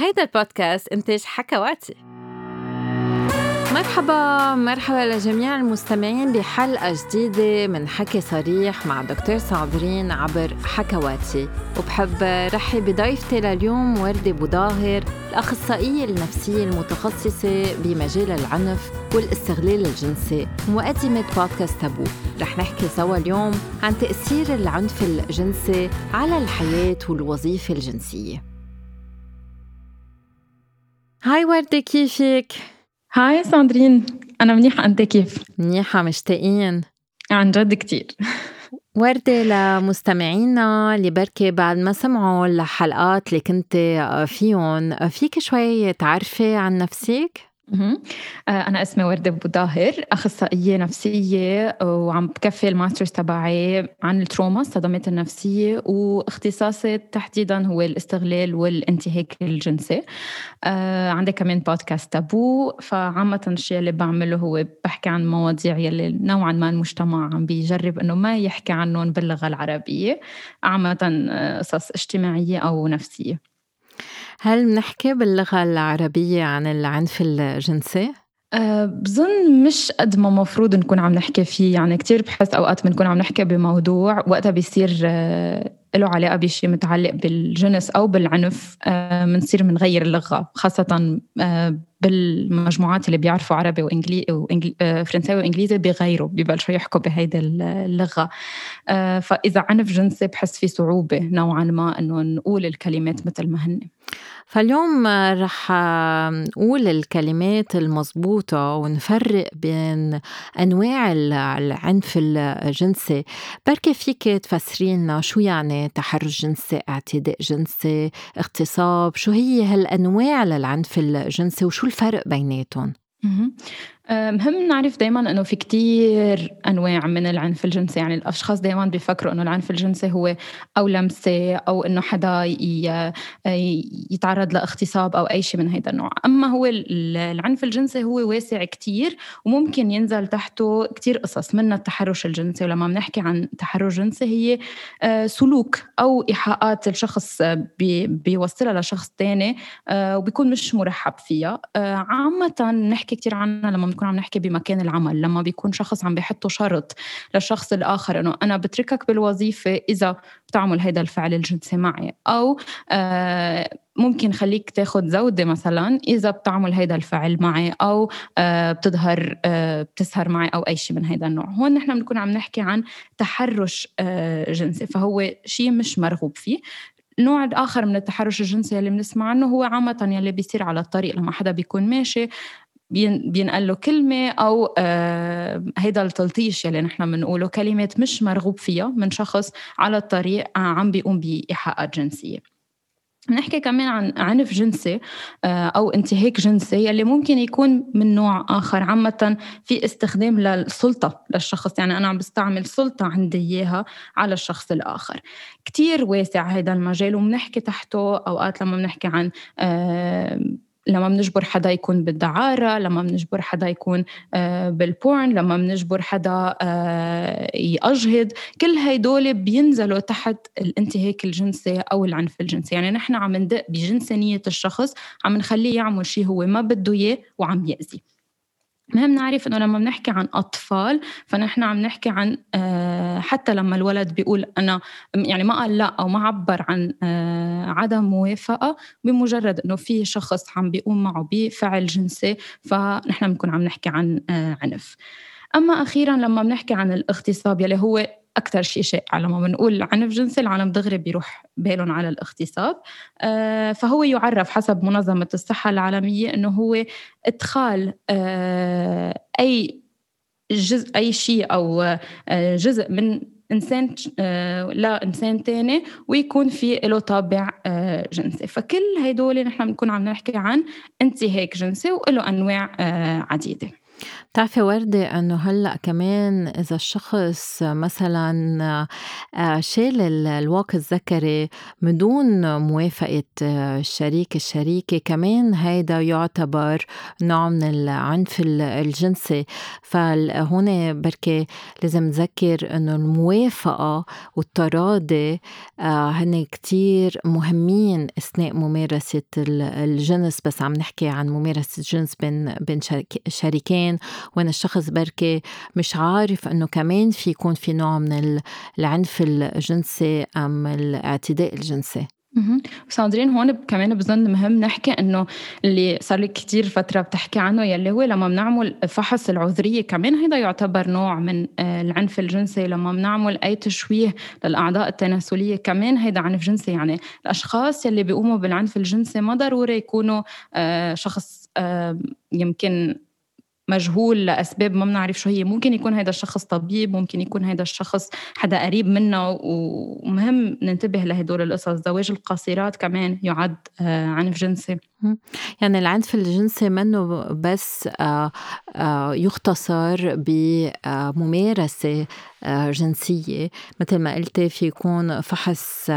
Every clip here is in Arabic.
هيدا البودكاست إنتاج حكواتي مرحبا مرحبا لجميع المستمعين بحلقة جديدة من حكي صريح مع دكتور صابرين عبر حكواتي وبحب رحب بضيفتي لليوم وردة بوظاهر الأخصائية النفسية المتخصصة بمجال العنف والاستغلال الجنسي. مقدمة بودكاست تابو. رح نحكي سوا اليوم عن تأثير العنف الجنسي على الحياة والوظيفة الجنسية. hi وردة كيفك؟ hi ساندرين أنا منيحة أنت كيف؟ منيحة مشتاقين عن جد كتير وردة لمستمعينا اللي بركي بعد ما سمعوا الحلقات اللي كنت فيهم فيك شوي تعرفي عن نفسك؟ آه، أنا اسمي وردة أبو ظاهر أخصائية نفسية وعم بكفي ال master's تبعي عن ال trauma الصدمات النفسية واختصاصي تحديدا هو الاستغلال والانتهاك الجنسي. آه، عندي كمان بودكاست تابو فعامة الشيء اللي بعمله هو بحكي عن مواضيع يلي نوعا ما المجتمع عم بيجرب إنه ما يحكي عنهم باللغة العربية عامة آه، قصص اجتماعية أو نفسية. هل بنحكي باللغة العربية عن العنف الجنسي؟ أه بظن مش قد ما مفروض نكون عم نحكي فيه. يعني كتير بحس أوقات بنكون عم نحكي بموضوع وقتها بيصير أه له علاقة بشيء متعلق بالجنس أو بالعنف. بنصير أه بنغير اللغة خاصة أه بالمجموعات اللي بيعرفوا عربي وإنجلي وإنجلي آه، فرنساوي وإنجليزي بيغيروا بيبلشوا يحكوا بهيدي اللغة. آه، فإذا عنف جنسي بحس في صعوبة نوعا ما إنه نقول الكلمات مثل ما هن فاليوم رح نقول الكلمات المضبوطة ونفرق بين أنواع العنف الجنسي. بركي فيك تفسري لنا شو يعني تحرش جنسي اعتداء جنسي اغتصاب؟ شو هي هالأنواع للعنف الجنسي وشو الفرق بيناتهم؟ مهم نعرف دائما إنه في كتير أنواع من العنف الجنسي. يعني الأشخاص دائما بيفكروا إنه العنف الجنسي هو أو لمسة أو إنه حدا يتعرض لإغتصاب أو أي شيء من هذا النوع. أما هو العنف الجنسي هو واسع كتير وممكن ينزل تحته كتير قصص منها التحرش الجنسي. ولما بنحكي عن تحرش جنسي هي آه، سلوك أو إيحاءات الشخص بيوصلها لشخص تاني آه، وبيكون مش مرحب فيها. آه، عامة نحكي كتير عنها لما بنكون عم نحكي بمكان العمل لما بيكون شخص عم بيحطوا شرط للشخص الآخر إنه أنا بتركك بالوظيفة إذا بتعمل هذا الفعل الجنسي معي. أو آه ممكن خليك تاخد زودة مثلا إذا بتعمل هيدا الفعل معي أو آه بتظهر آه بتسهر معي أو أي شيء من هيدا النوع. هون نحن بنكون عم نحكي عن تحرش آه جنسي فهو شيء مش مرغوب فيه. النوع الآخر من التحرش الجنسي اللي بنسمع عنه هو عامة يلي بيصير على الطريق لما حدا بيكون ماشي بينقل له كلمة أو آه هيدا التلطيش يلي نحن بنقوله كلمات مش مرغوب فيها من شخص على الطريق عم بيقوم بإيحاءات جنسية. نحكي كمان عن عنف جنسي آه، أو انتهاك جنسي يلي ممكن يكون من نوع آخر. عامة في استخدام للسلطة للشخص يعني أنا عم بستعمل سلطة عندي إياها على الشخص الآخر. كتير واسع هذا المجال وبنحكي تحته أوقات لما بنحكي عن آه، لما بنجبر حدا يكون بالدعارة لما بنجبر حدا يكون آه، بالبورن لما بنجبر حدا آه، يأجهد. كل هيدول بينزلوا تحت الانتهاك الجنسي أو العنف الجنسي. يعني نحن عم ندق بجنسانية الشخص عم نخليه يعمل شيء هو ما بده إياه وعم يأذي. مهم نعرف إنه لما بنحكي عن أطفال فنحن عم نحكي عن آه، حتى لما الولد بيقول أنا يعني ما قال لا أو ما عبر عن آه، عدم موافقه بمجرد إنه في شخص عم بيقوم معه بفعل جنسي فنحن بنكون عم نحكي عن آه، عنف. أما أخيرا لما بنحكي عن الاغتصاب يلي هو أكثر شيء شائع لما بنقول عنف جنسي العالم دغري بيروح بالهم على الاغتصاب. آه، فهو يعرف حسب منظمة الصحة العالمية أنه هو إدخال آه، أي جزء أي شيء أو آه، جزء من إنسان لانسان تاني ويكون في له طابع جنسي. فكل هدول نحن بنكون عم نحكي عن انتهاك جنسي وله أنواع عديدة. بتعرفي وردة إنه هلأ كمان إذا الشخص مثلًا آه، شال الواقي الذكري من دون موافقة الشريك الشريكة كمان هيدا يُعتبر نوع من العنف الجنسي، فهون بركي لازم نذكّر إنه الموافقة والتراضي آه، هن كتير مهمين أثناء ممارسة الجنس. بس عم نحكي عن ممارسة الجنس بين بين شريكين. وين الشخص بركي مش عارف إنه كمان في يكون في نوع من العنف الجنسي أم الاعتداء الجنسي. ساندرين هون كمان بظن مهم نحكي إنه اللي صار لي كثير فترة بتحكي عنه يلي هو لما بنعمل فحص العذرية كمان هيدا يعتبر نوع من آه، العنف الجنسي. لما بنعمل أي تشويه للأعضاء التناسلية كمان هيدا عنف جنسي. يعني الأشخاص يلي بيقوموا بالعنف الجنسي ما ضروري يكونوا آه، شخص آه، يمكن مجهول لأسباب ما بنعرف شو هي. ممكن يكون هذا الشخص طبيب ممكن يكون هذا الشخص حدا قريب منا ومهم ننتبه لهدول القصص. زواج القاصرات كمان يعد آه، عنف جنسي. يعني العنف الجنسي منه بس آه، آه، يختصر بممارسة جنسية مثل ما قلتي في يكون فحص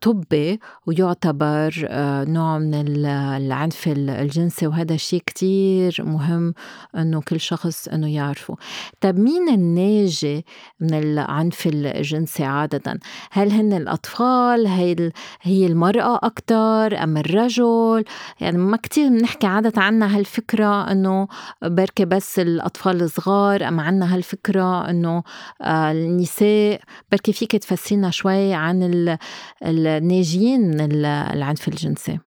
طبي ويعتبر نوع من العنف الجنسي وهذا الشيء كتير مهم إنه كل شخص إنه يعرفه. طب مين الناجي من العنف الجنسي عادة؟ هل هن الأطفال؟ هي هي المرأة أكتر أم الرجل؟ يعني ما كتير بنحكي عادة عنا هالفكرة إنه بركي بس الأطفال الصغار أم عنا هالفكرة آه، النساء بركي فيك تفسرينا شوي عن الناجيين من العنف الجنسي.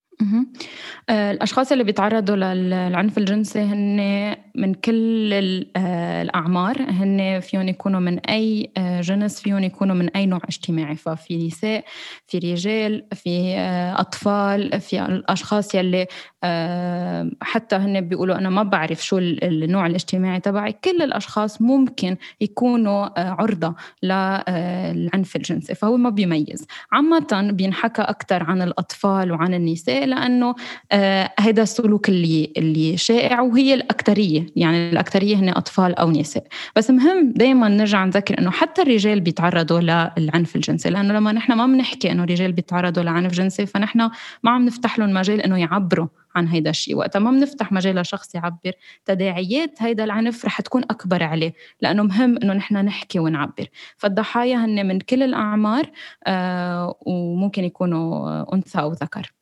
آه، الأشخاص اللي بيتعرضوا للعنف الجنسي هن من كل آه، الأعمار هن فيهم يكونوا من أي آه، جنس فيهم يكونوا من أي نوع اجتماعي. ففي نساء في رجال في أطفال في الأشخاص يلي حتى هن بيقولوا أنا ما بعرف شو النوع الاجتماعي تبعي. كل الأشخاص ممكن يكونوا عرضة للعنف الجنسي فهو ما بيميز. عامة بينحكى أكثر عن الأطفال وعن النساء لأنه هذا السلوك اللي اللي شائع وهي الأكثرية. يعني الأكثرية هن أطفال أو نساء. بس مهم دائما نرجع نذكر إنه حتى الرجال بيتعرضوا للعنف الجنسي. لأنه لما نحن ما بنحكي إنه الرجال بيتعرضوا لعنف جنسي فنحن ما عم نفتح لهم مجال إنه يعبروا عن هيدا الشيء وقتها ما بنفتح مجال لشخص يعبر. تداعيات هيدا العنف رح تكون أكبر عليه لأنه مهم إنه نحن نحكي ونعبر. فالضحايا هن من كل الأعمار آه وممكن يكونوا أنثى أو ذكر.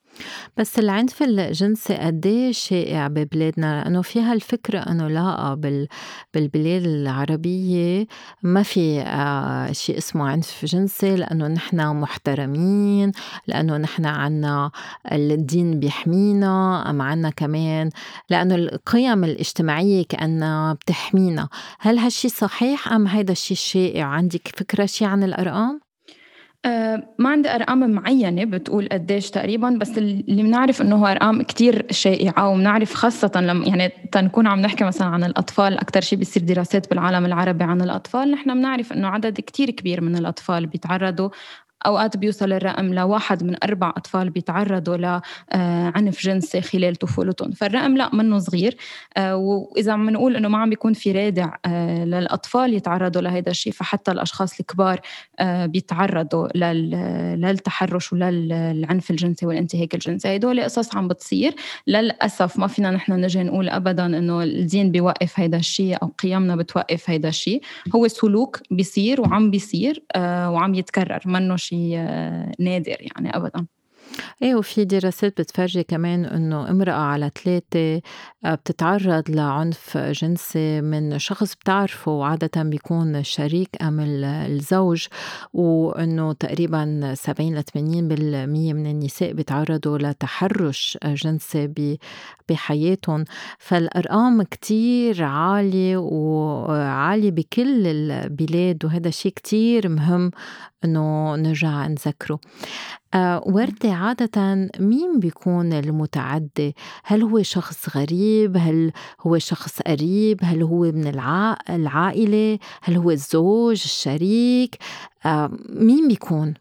بس العنف الجنسي قد إيه شائع ببلادنا؟ لأنه في هالفكرة إنه لا بال بالبلاد العربية ما في آه شيء اسمه عنف جنسي لأنه نحن محترمين لأنه نحن عنا الدين بيحمينا أم عنا كمان لأنه القيم الاجتماعية كأنها بتحمينا. هل هالشي صحيح أم هيدا الشيء شائع؟ عندك فكرة شي عن الأرقام؟ أه ما عندي أرقام معينة بتقول قديش تقريبا بس اللي بنعرف إنه هو أرقام كتير شائعة وبنعرف خاصة لما يعني تنكون عم نحكي مثلا عن الأطفال أكثر شيء بيصير دراسات بالعالم العربي عن الأطفال نحن بنعرف إنه عدد كتير كبير من الأطفال بيتعرضوا أوقات بيوصل الرقم لواحد من أربع أطفال بيتعرضوا لعنف جنسي خلال طفولتهم. فالرقم لا منه صغير. آه، وإذا عم نقول إنه ما عم بيكون في رادع آه، للأطفال يتعرضوا لهذا الشيء فحتى الأشخاص الكبار آه، بيتعرضوا للتحرش وللعنف الجنسي والانتهاك الجنسي. هدول قصص عم بتصير. للأسف ما فينا نحن نجي نقول أبدا إنه الدين بيوقف هذا الشيء أو قيمنا بتوقف هذا الشيء. هو سلوك بيصير وعم بيصير وعم يتكرر. منه شيء. شيء نادر يعني ابدا. إيه وفي دراسات بتفرجي كمان إنه امرأة على ثلاثة آه، بتتعرض لعنف جنسي من شخص بتعرفه وعادة بيكون الشريك أم الزوج وإنه تقريبا 70 ل 80% من النساء بيتعرضوا لتحرش جنسي بحياتهم. فالأرقام كتير عالية وعالية بكل البلاد وهذا شيء كتير مهم إنه نرجع نذكره. وردة عادة مين بيكون المتعدي؟ هل هو شخص غريب؟ هل هو شخص قريب؟ هل هو من العائلة؟ هل هو الزوج؟ الشريك؟ آه، مين بيكون؟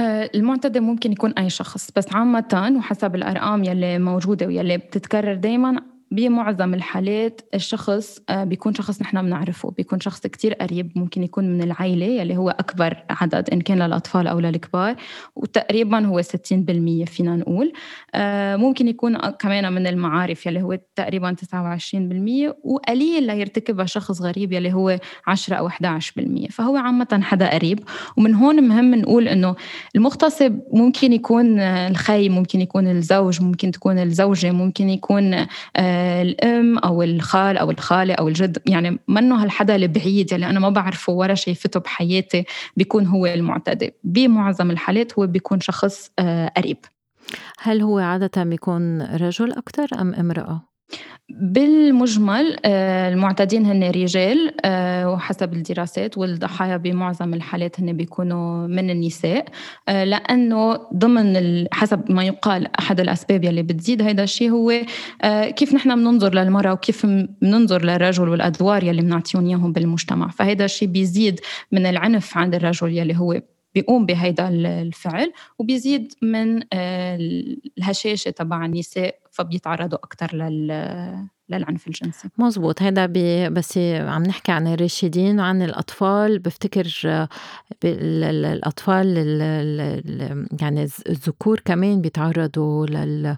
آه، المعتدي ممكن يكون أي شخص بس عامة وحسب الأرقام يلي موجودة ويلي بتتكرر دايما بمعظم الحالات الشخص آه، بيكون شخص نحن بنعرفه بيكون شخص كتير قريب ممكن يكون من العائلة يلي هو أكبر عدد إن كان للأطفال أو للكبار وتقريبا هو 60% فينا نقول. آه، ممكن يكون كمان من المعارف يلي هو تقريبا 29% وقليل ليرتكبها شخص غريب يلي هو 10 أو 11% فهو عامة حدا قريب. ومن هون مهم نقول إنه المغتصب ممكن يكون الخي ممكن يكون الزوج ممكن تكون الزوجة ممكن يكون الأم أو الخال أو الخالة أو الجد. يعني منه هالحدا البعيد يلي أنا ما بعرفه ولا شايفته بحياتي بيكون هو المعتدي. بمعظم الحالات هو بيكون شخص آه، قريب. هل هو عادة بيكون رجل أكثر أم امرأة؟ بالمجمل آه، المعتدين هن رجال آه، وحسب الدراسات والضحايا بمعظم الحالات هن بيكونوا من النساء. آه، لأنه ضمن حسب ما يقال أحد الأسباب يلي بتزيد هذا الشيء هو كيف نحن بننظر للمرأة وكيف بننظر للرجل والأدوار يلي بنعطيهم إياهم بالمجتمع. فهذا الشيء بيزيد من العنف عند الرجل يلي هو. بيقوم بهيدا الفعل وبيزيد من الهشاشة تبع النساء فبيتعرضوا أكثر لل للعنف الجنسي. مزبوط. هذا بس عم نحكي عن الراشدين وعن الأطفال. بفتكر الأطفال يعني الذكور كمان بيتعرضوا لل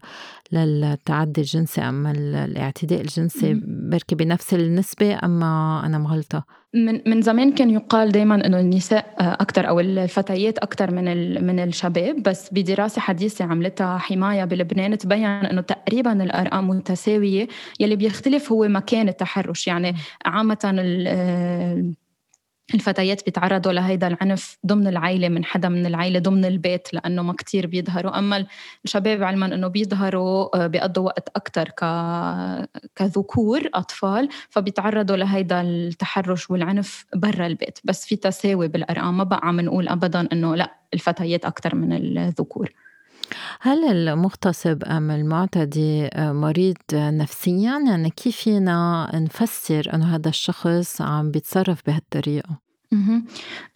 للتعدي الجنسي أم الاعتداء الجنسي بركي بنفس النسبة أما أنا مغلطة. من من زمان كان يقال دائما إنه النساء أكثر أو الفتيات أكثر من من الشباب بس بدراسة حديثة عملتها حماية بلبنان تبين إنه تقريبا الأرقام متساوية يلي بيختلف هو مكان التحرش. يعني عامه الفتيات بيتعرضوا لهيدا العنف ضمن العائلة من حدا من العائلة ضمن البيت لأنه ما كتير بيظهروا. أما الشباب علما أنه بيظهروا آه، بيقضوا وقت أكتر ك... كذكور أطفال فبيتعرضوا لهيدا التحرش والعنف برا البيت. بس في تساوي بالأرقام ما بقى عم نقول أبدا أنه لأ الفتيات أكتر من الذكور. هل المغتصب أم المعتدي آه، مريض نفسيا؟ يعني كيف فينا نفسر أنه هذا الشخص عم بيتصرف بهالطريقة؟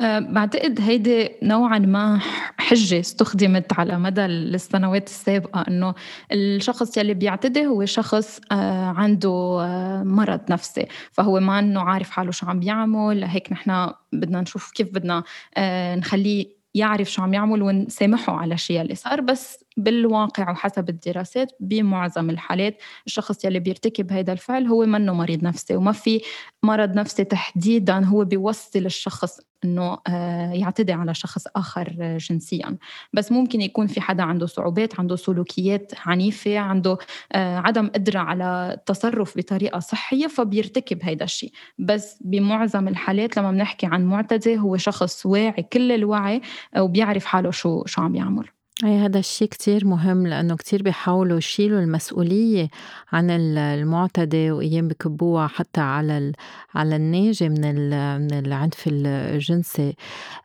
أه بعتقد هيدي نوعا ما حجة استخدمت على مدى السنوات السابقة إنه الشخص يلي بيعتدي هو شخص أه عنده أه مرض نفسي فهو ما إنه عارف حاله شو عم بيعمل هيك نحن بدنا نشوف كيف بدنا أه نخليه يعرف شو عم يعمل ونسامحه على الشيء اللي صار بس بالواقع وحسب الدراسات بمعظم الحالات الشخص يلي بيرتكب هذا الفعل هو منه مريض نفسي وما في مرض نفسي تحديدا هو بيوصل الشخص إنه آه، يعتدي على شخص آخر جنسيا. بس ممكن يكون في حدا عنده صعوبات عنده سلوكيات عنيفة عنده آه، عدم قدرة على التصرف بطريقة صحية فبيرتكب هذا الشيء. بس بمعظم الحالات لما بنحكي عن معتدي هو شخص واعي كل الوعي وبيعرف حاله شو شو عم يعمل. أي هذا الشيء كتير مهم لأنه كتير بيحاولوا يشيلوا المسؤولية عن المعتدي وأيام بكبوها حتى على على الناجي من من العنف الجنسي.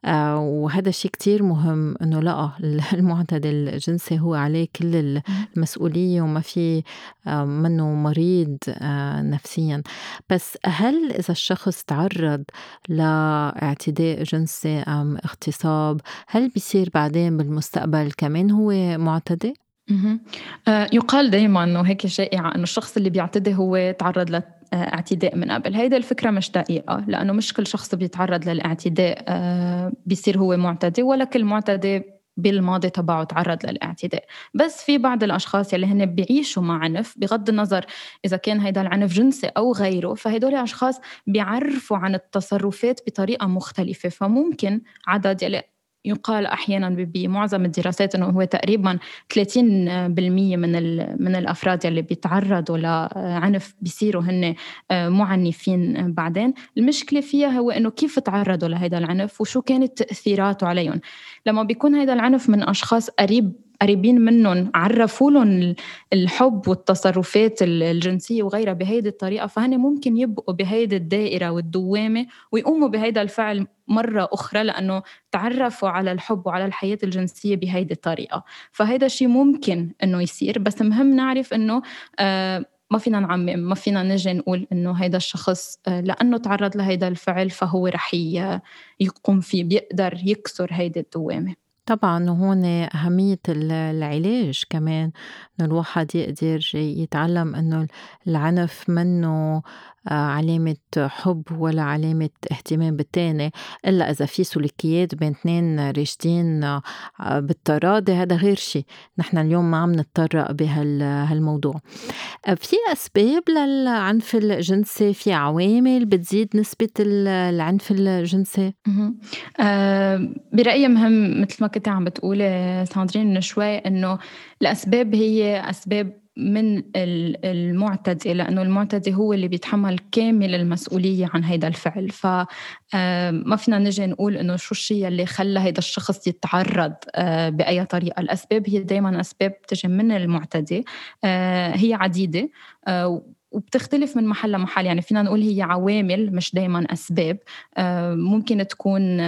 آه، وهذا الشيء كتير مهم إنه لا المعتدي الجنسي هو عليه كل المسؤولية وما في آه، منه مريض آه، نفسيا. بس هل إذا الشخص تعرض لاعتداء جنسي أم اغتصاب هل بيصير بعدين بالمستقبل كمان هو معتدي؟ آه، يقال دائما إنه هيك شائعه إنه الشخص اللي بيعتدي هو تعرض لاعتداء من قبل. هيدا الفكرة مش دقيقة لأنه مش كل شخص بيتعرض للاعتداء آه، بيصير هو معتدي ولا كل معتدي بالماضي تبعه تعرض للاعتداء. بس في بعض الأشخاص يلي هن بيعيشوا مع عنف بغض النظر إذا كان هيدا العنف جنسي أو غيره فهدول أشخاص بيعرفوا عن التصرفات بطريقة مختلفة. فممكن عدد يلي يقال أحيانا بمعظم الدراسات إنه هو تقريبا 30% من من الأفراد يلي بيتعرضوا لعنف بيصيروا هن آه، معنفين بعدين. المشكلة فيها هو إنه كيف تعرضوا لهذا العنف وشو كانت تأثيراته عليهم. لما بيكون هذا العنف من أشخاص قريب قريبين منهم عرفوا لهم الحب والتصرفات الجنسية وغيرها بهيدي الطريقة فهن ممكن يبقوا بهيدي الدائرة والدوامة ويقوموا بهيدا الفعل مرة أخرى لأنه تعرفوا على الحب وعلى الحياة الجنسية بهيدي الطريقة. فهيدا الشيء ممكن أنه يصير بس مهم نعرف أنه آه ما فينا نعمم ما فينا نجي نقول إنه هيدا الشخص آه، لأنه تعرض لهيدا الفعل فهو رح يقوم فيه بيقدر يكسر هيدي الدوامة. طبعًا وهون أهمية العلاج كمان، إنه الواحد يقدر يتعلّم إنه العنف منّه علامة حُب ولا علامة اهتمام بالتاني، إلّا إذا في سلوكيات بين اتنين راشدين آه، بالتراضي هذا غير شي، نحن اليوم ما عم نتطرّق بهالموضوع. آه، في أسباب للعنف الجنسي، في عوامل بتزيد نسبة العنف الجنسي؟ برأيي مهم متل ما كنتِ عم بتقولي ساندرين من شوي إنه الأسباب هي أسباب من المعتدي لأنه المعتدي هو اللي بيتحمل كامل المسؤولية عن هيدا الفعل. فما آه، فينا نجي نقول إنه شو الشيء اللي خلى هيدا الشخص يتعرض آه، بأي طريقة. الأسباب هي دايما أسباب تجي من المعتدي آه، هي عديدة وبتختلف من محل لمحل. يعني فينا نقول هي عوامل مش دايما أسباب. ممكن تكون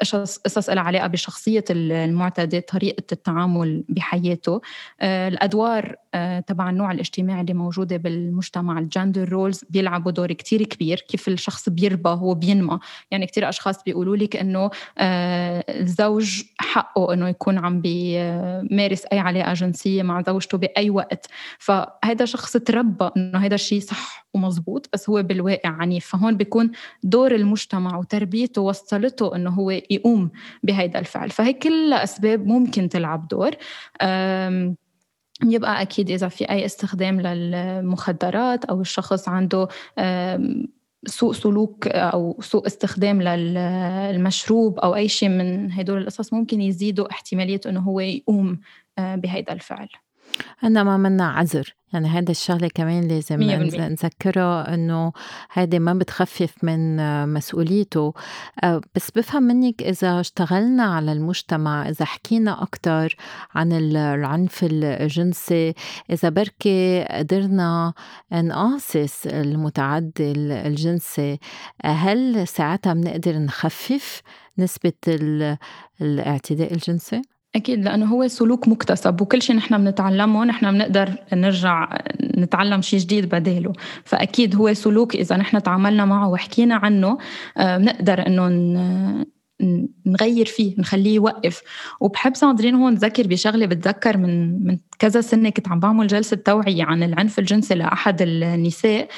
قصص لها علاقة بشخصية المعتدي طريقة التعامل بحياته. آه، الأدوار آه، تبع النوع الاجتماعي اللي موجودة بالمجتمع الجندر رولز بيلعبوا دور كتير كبير كيف الشخص بيربى وبينمى يعني كتير أشخاص بيقولوا لك إنه آه، الزوج حقه إنه يكون عم بيمارس أي علاقة جنسية مع زوجته بأي وقت. فهذا شخص تربى إنه هذا الشيء صح. ومزبوط بس هو بالواقع عنيف. فهون بيكون دور المجتمع وتربيته وصلته إنه هو يقوم بهذا الفعل. فهي كلها أسباب ممكن تلعب دور. يبقى أكيد إذا في أي استخدام للمخدرات أو الشخص عنده سوء سلوك أو سوء استخدام للمشروب أو أي شيء من هدول القصص ممكن يزيدوا احتمالية أنه هو يقوم آه، بهذا الفعل إنما منا عذر. يعني هيدا الشغلة كمان لازم نذكرها إنه هيدي ما بتخفف من مسؤوليته. آه، بس بفهم منك إذا اشتغلنا على المجتمع إذا حكينا أكتر عن العنف الجنسي إذا بركي قدرنا نقاصص المتعدي الجنسي هل ساعتها بنقدر نخفف نسبة الاعتداء الجنسي؟ أكيد لأنه هو سلوك مكتسب وكل شيء نحن بنتعلمه نحن بنقدر نرجع نتعلم شيء جديد بداله فأكيد هو سلوك إذا نحن تعاملنا معه وحكينا عنه آه، بنقدر إنه نغير فيه نخليه يوقف. وبحب ساندرين هون ذكر بشغلة بتذكر من من كذا سنة كنت عم بعمل جلسة توعية عن العنف الجنسي لأحد النساء.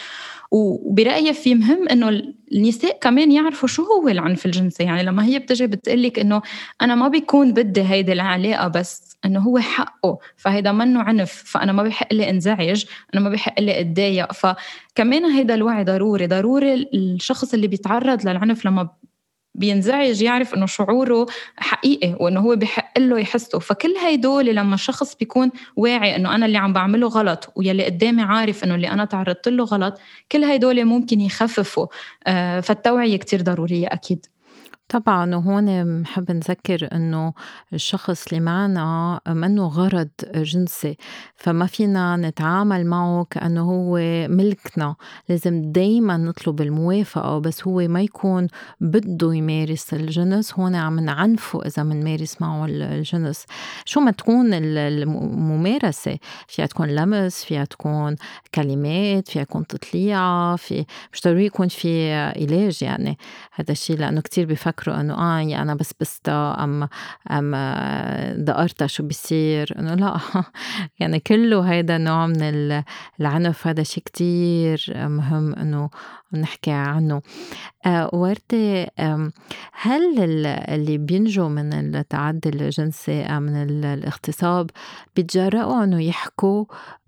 وبرأيي في مهم إنه النساء كمان يعرفوا شو هو العنف الجنسي. يعني لما هي بتجي بتقلك إنه أنا ما بيكون بدي هيدي العلاقة بس إنه هو حقه فهيدا منه عنف فأنا ما بحق لي انزعج أنا ما بحق لي أتضايق. فكمان هيدا الوعي ضروري ضروري الشخص اللي بيتعرض للعنف لما بينزعج يعرف إنه شعوره حقيقي وإنه هو بحق له يحسه. فكل هيدول لما الشخص بيكون واعي إنه أنا اللي عم بعمله غلط ويلي قدامي عارف إنه اللي أنا تعرضت له غلط كل هيدول ممكن يخففوا. آه، فالتوعية كتير ضرورية أكيد. طبعا وهون بحب نذكر إنه الشخص اللي معنا منه غرض جنسي فما فينا نتعامل معه كأنه هو ملكنا. لازم دايما نطلب الموافقة بس هو ما يكون بده يمارس الجنس. هون عم نعنفه إذا بنمارس معه الجنس. شو ما تكون الممارسة فيها تكون لمس فيها تكون كلمات فيها تكون تطليعه في مش ضروري يكون في علاج يعني. هذا الشيء لأنه كتير بفكر بيفكروا إنه آه يعني أنا بس بستا أم أم دقرتها شو بيصير؟ إنه لا يعني كله هيدا نوع من العنف هذا شيء كتير مهم إنه نحكي عنه. آه هل اللي بينجوا من التعدي الجنسي أو من الاغتصاب بيتجرأوا إنه يحكوا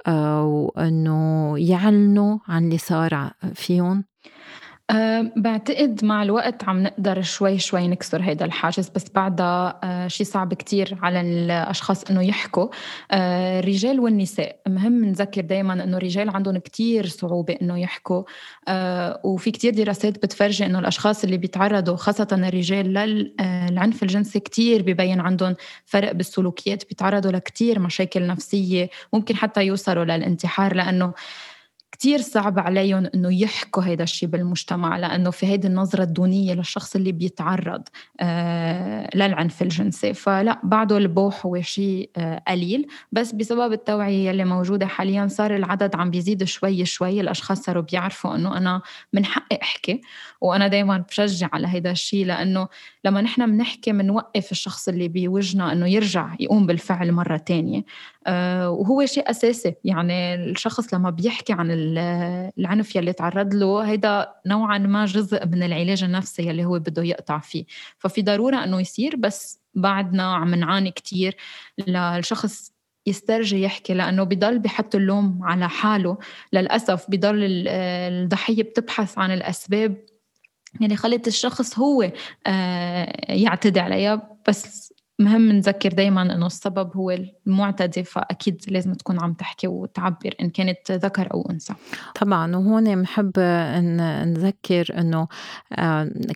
آه وإنه يعلنوا عن اللي صار فيهم؟ بعتقد مع الوقت عم نقدر شوي شوي نكسر هيدا الحاجز بس بعدها أه شيء صعب كتير على الأشخاص إنه يحكوا. أه الرجال والنساء مهم نذكر دايما إنه الرجال عندهم كتير صعوبة إنه يحكوا. أه وفي كتير دراسات بتفرجي إنه الأشخاص اللي بيتعرضوا خاصة الرجال للعنف الجنسي كتير ببين عندهم فرق بالسلوكيات بيتعرضوا لكتير مشاكل نفسية ممكن حتى يوصلوا للانتحار لأنه كتير صعب عليهم إنه يحكوا هيدا الشيء بالمجتمع لأنه في هيدي النظرة الدونية للشخص اللي بيتعرض آه للعنف الجنسي فلا بعده البوح هو شيء آه قليل. بس بسبب التوعية اللي موجودة حاليا صار العدد عم بيزيد شوي شوي. الأشخاص صاروا بيعرفوا إنه أنا من حقي أحكي وأنا دائما بشجع على هيدا الشيء لأنه لما نحن بنحكي بنوقف الشخص اللي بوجهنا إنه يرجع يقوم بالفعل مرة تانية. آه وهو شيء أساسي. يعني الشخص لما بيحكي عن العنف يلي تعرض له هيدا نوعا ما جزء من العلاج النفسي يلي هو بده يقطع فيه. ففي ضرورة أنه يصير بس بعدنا عم نعاني كتير للشخص يسترجي يحكي لأنه بضل بحط اللوم على حاله. للأسف بضل الضحية بتبحث عن الأسباب يعني خلت الشخص هو آه، يعتدي عليها. بس مهم نذكر دايما إنه السبب هو المعتدي فأكيد لازم تكون عم تحكي وتعبر إن كانت ذكر أو أنثى. طبعا وهون بنحب إن نذكر إنه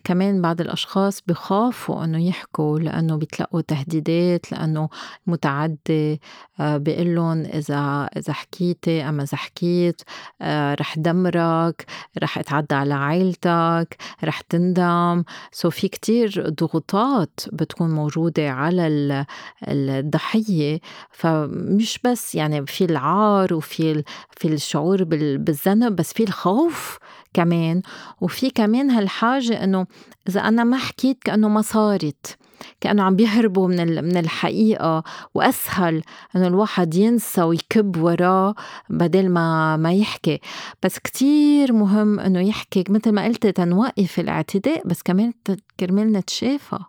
كمان بعض الأشخاص بخافوا إنه يحكوا لأنه بيتلقوا تهديدات لأنه متعدي آه بيقول لهم إذا إذا حكيتي أما إذا حكيت آه رح دمرك رح اتعدى على عائلتك رح تندم. سو في كتير ضغوطات بتكون موجودة على على الضحية فمش بس يعني في العار وفي في الشعور بالذنب بس في الخوف كمان. وفي كمان هالحاجة إنه إذا أنا ما حكيت كأنه ما صارت. كأنه عم بيهربوا من من الحقيقة وأسهل إنه الواحد ينسى ويكب وراه بدل ما ما يحكي. بس كتير مهم إنه يحكي مثل ما قلت تنوقف الاعتداء بس كمان كرمال نتشافى.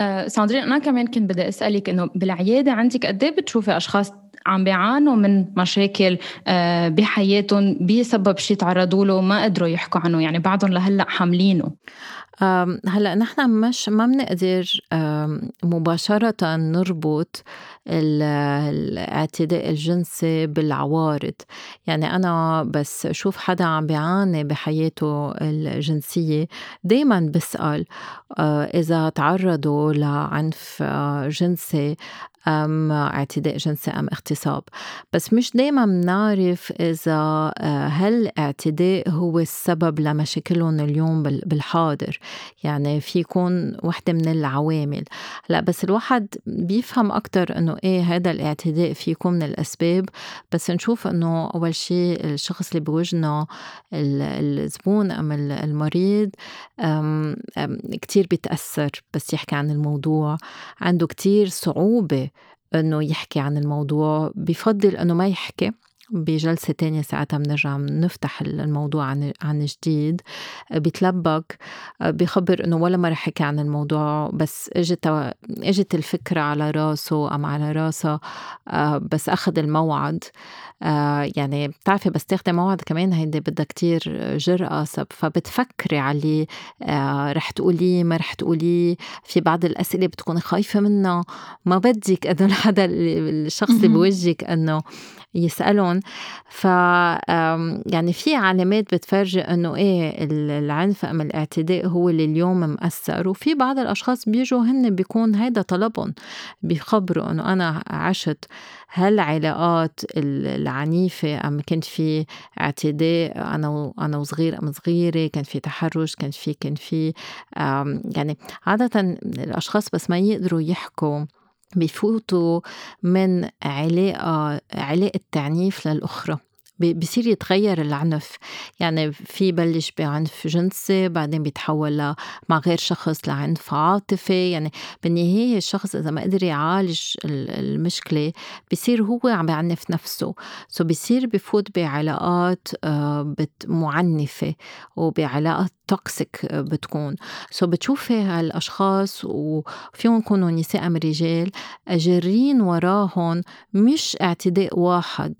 أه ساندرين أنا كمان كنت بدي أسألك إنه بالعيادة عندك قد إيه بتشوفي أشخاص عم بيعانوا من مشاكل آه، بحياتهم بسبب شيء تعرضوا له ما قدروا يحكوا عنه؟ يعني بعضهم لهلأ حاملينه. هلا نحن مش ما بنقدر مباشرة نربط الاعتداء الجنسي بالعوارض. يعني أنا بس شوف حدا عم بيعاني بحياته الجنسية دايما بسأل آه، إذا تعرضوا لعنف آه، جنسي أم اعتداء جنسي أم اغتصاب. بس مش دايما بنعرف إذا آه، هل الاعتداء هو السبب لمشاكلهم اليوم بالحاضر. يعني في يكون وحدة من العوامل. لا بس الواحد بيفهم أكتر إنه إيه هذا الاعتداء في يكون من الأسباب. بس نشوف إنه أول شيء الشخص اللي بوجهنا الزبون أم المريض أم أم كتير بيتأثر بس يحكي عن الموضوع. عنده كتير صعوبة إنه يحكي عن الموضوع بفضل إنه ما يحكي. بجلسة تانية ساعتها بنرجع نفتح الموضوع عن عن جديد. بيتلبك بخبر إنه ولا مرة حكي عن الموضوع بس إجت إجت الفكرة على راسه أم على راسها بس أخذ الموعد. آه يعني بتعرفي بس تاخدي موعد كمان هيدي بدها كتير جرأة فبتفكري على آه رح تقولي ما رح تقولي في بعض الأسئلة بتكوني خايفة منها ما بدك إنه حدا الشخص اللي بوجهك إنه يسألهم ف يعني في علامات بتفرجي إنه إيه العنف أم الاعتداء هو اللي اليوم مأثر. وفي بعض الأشخاص بيجوا هن بيكون هيدا طلبهم بيخبروا إنه أنا عشت هالعلاقات العنيفة أم كنت في اعتداء أنا أنا وصغير أم صغيرة؟ كان في تحرش؟ كان في كان في يعني عادة الأشخاص بس ما يقدروا يحكوا بفوتوا من علاقة علاقة تعنيف للأخرى. بصير يتغير العنف. يعني في بلش بعنف جنسي بعدين بيتحول مع غير شخص لعنف عاطفي. يعني بالنهاية الشخص إذا ما قدر يعالج المشكلة بصير هو عم بيعنف نفسه. so بصير بفوت بعلاقات آه، معنفة وبعلاقات toxic بتكون. so بتشوفي هالاشخاص وفيهم يكونوا نساء ام رجال جارين وراهم مش اعتداء واحد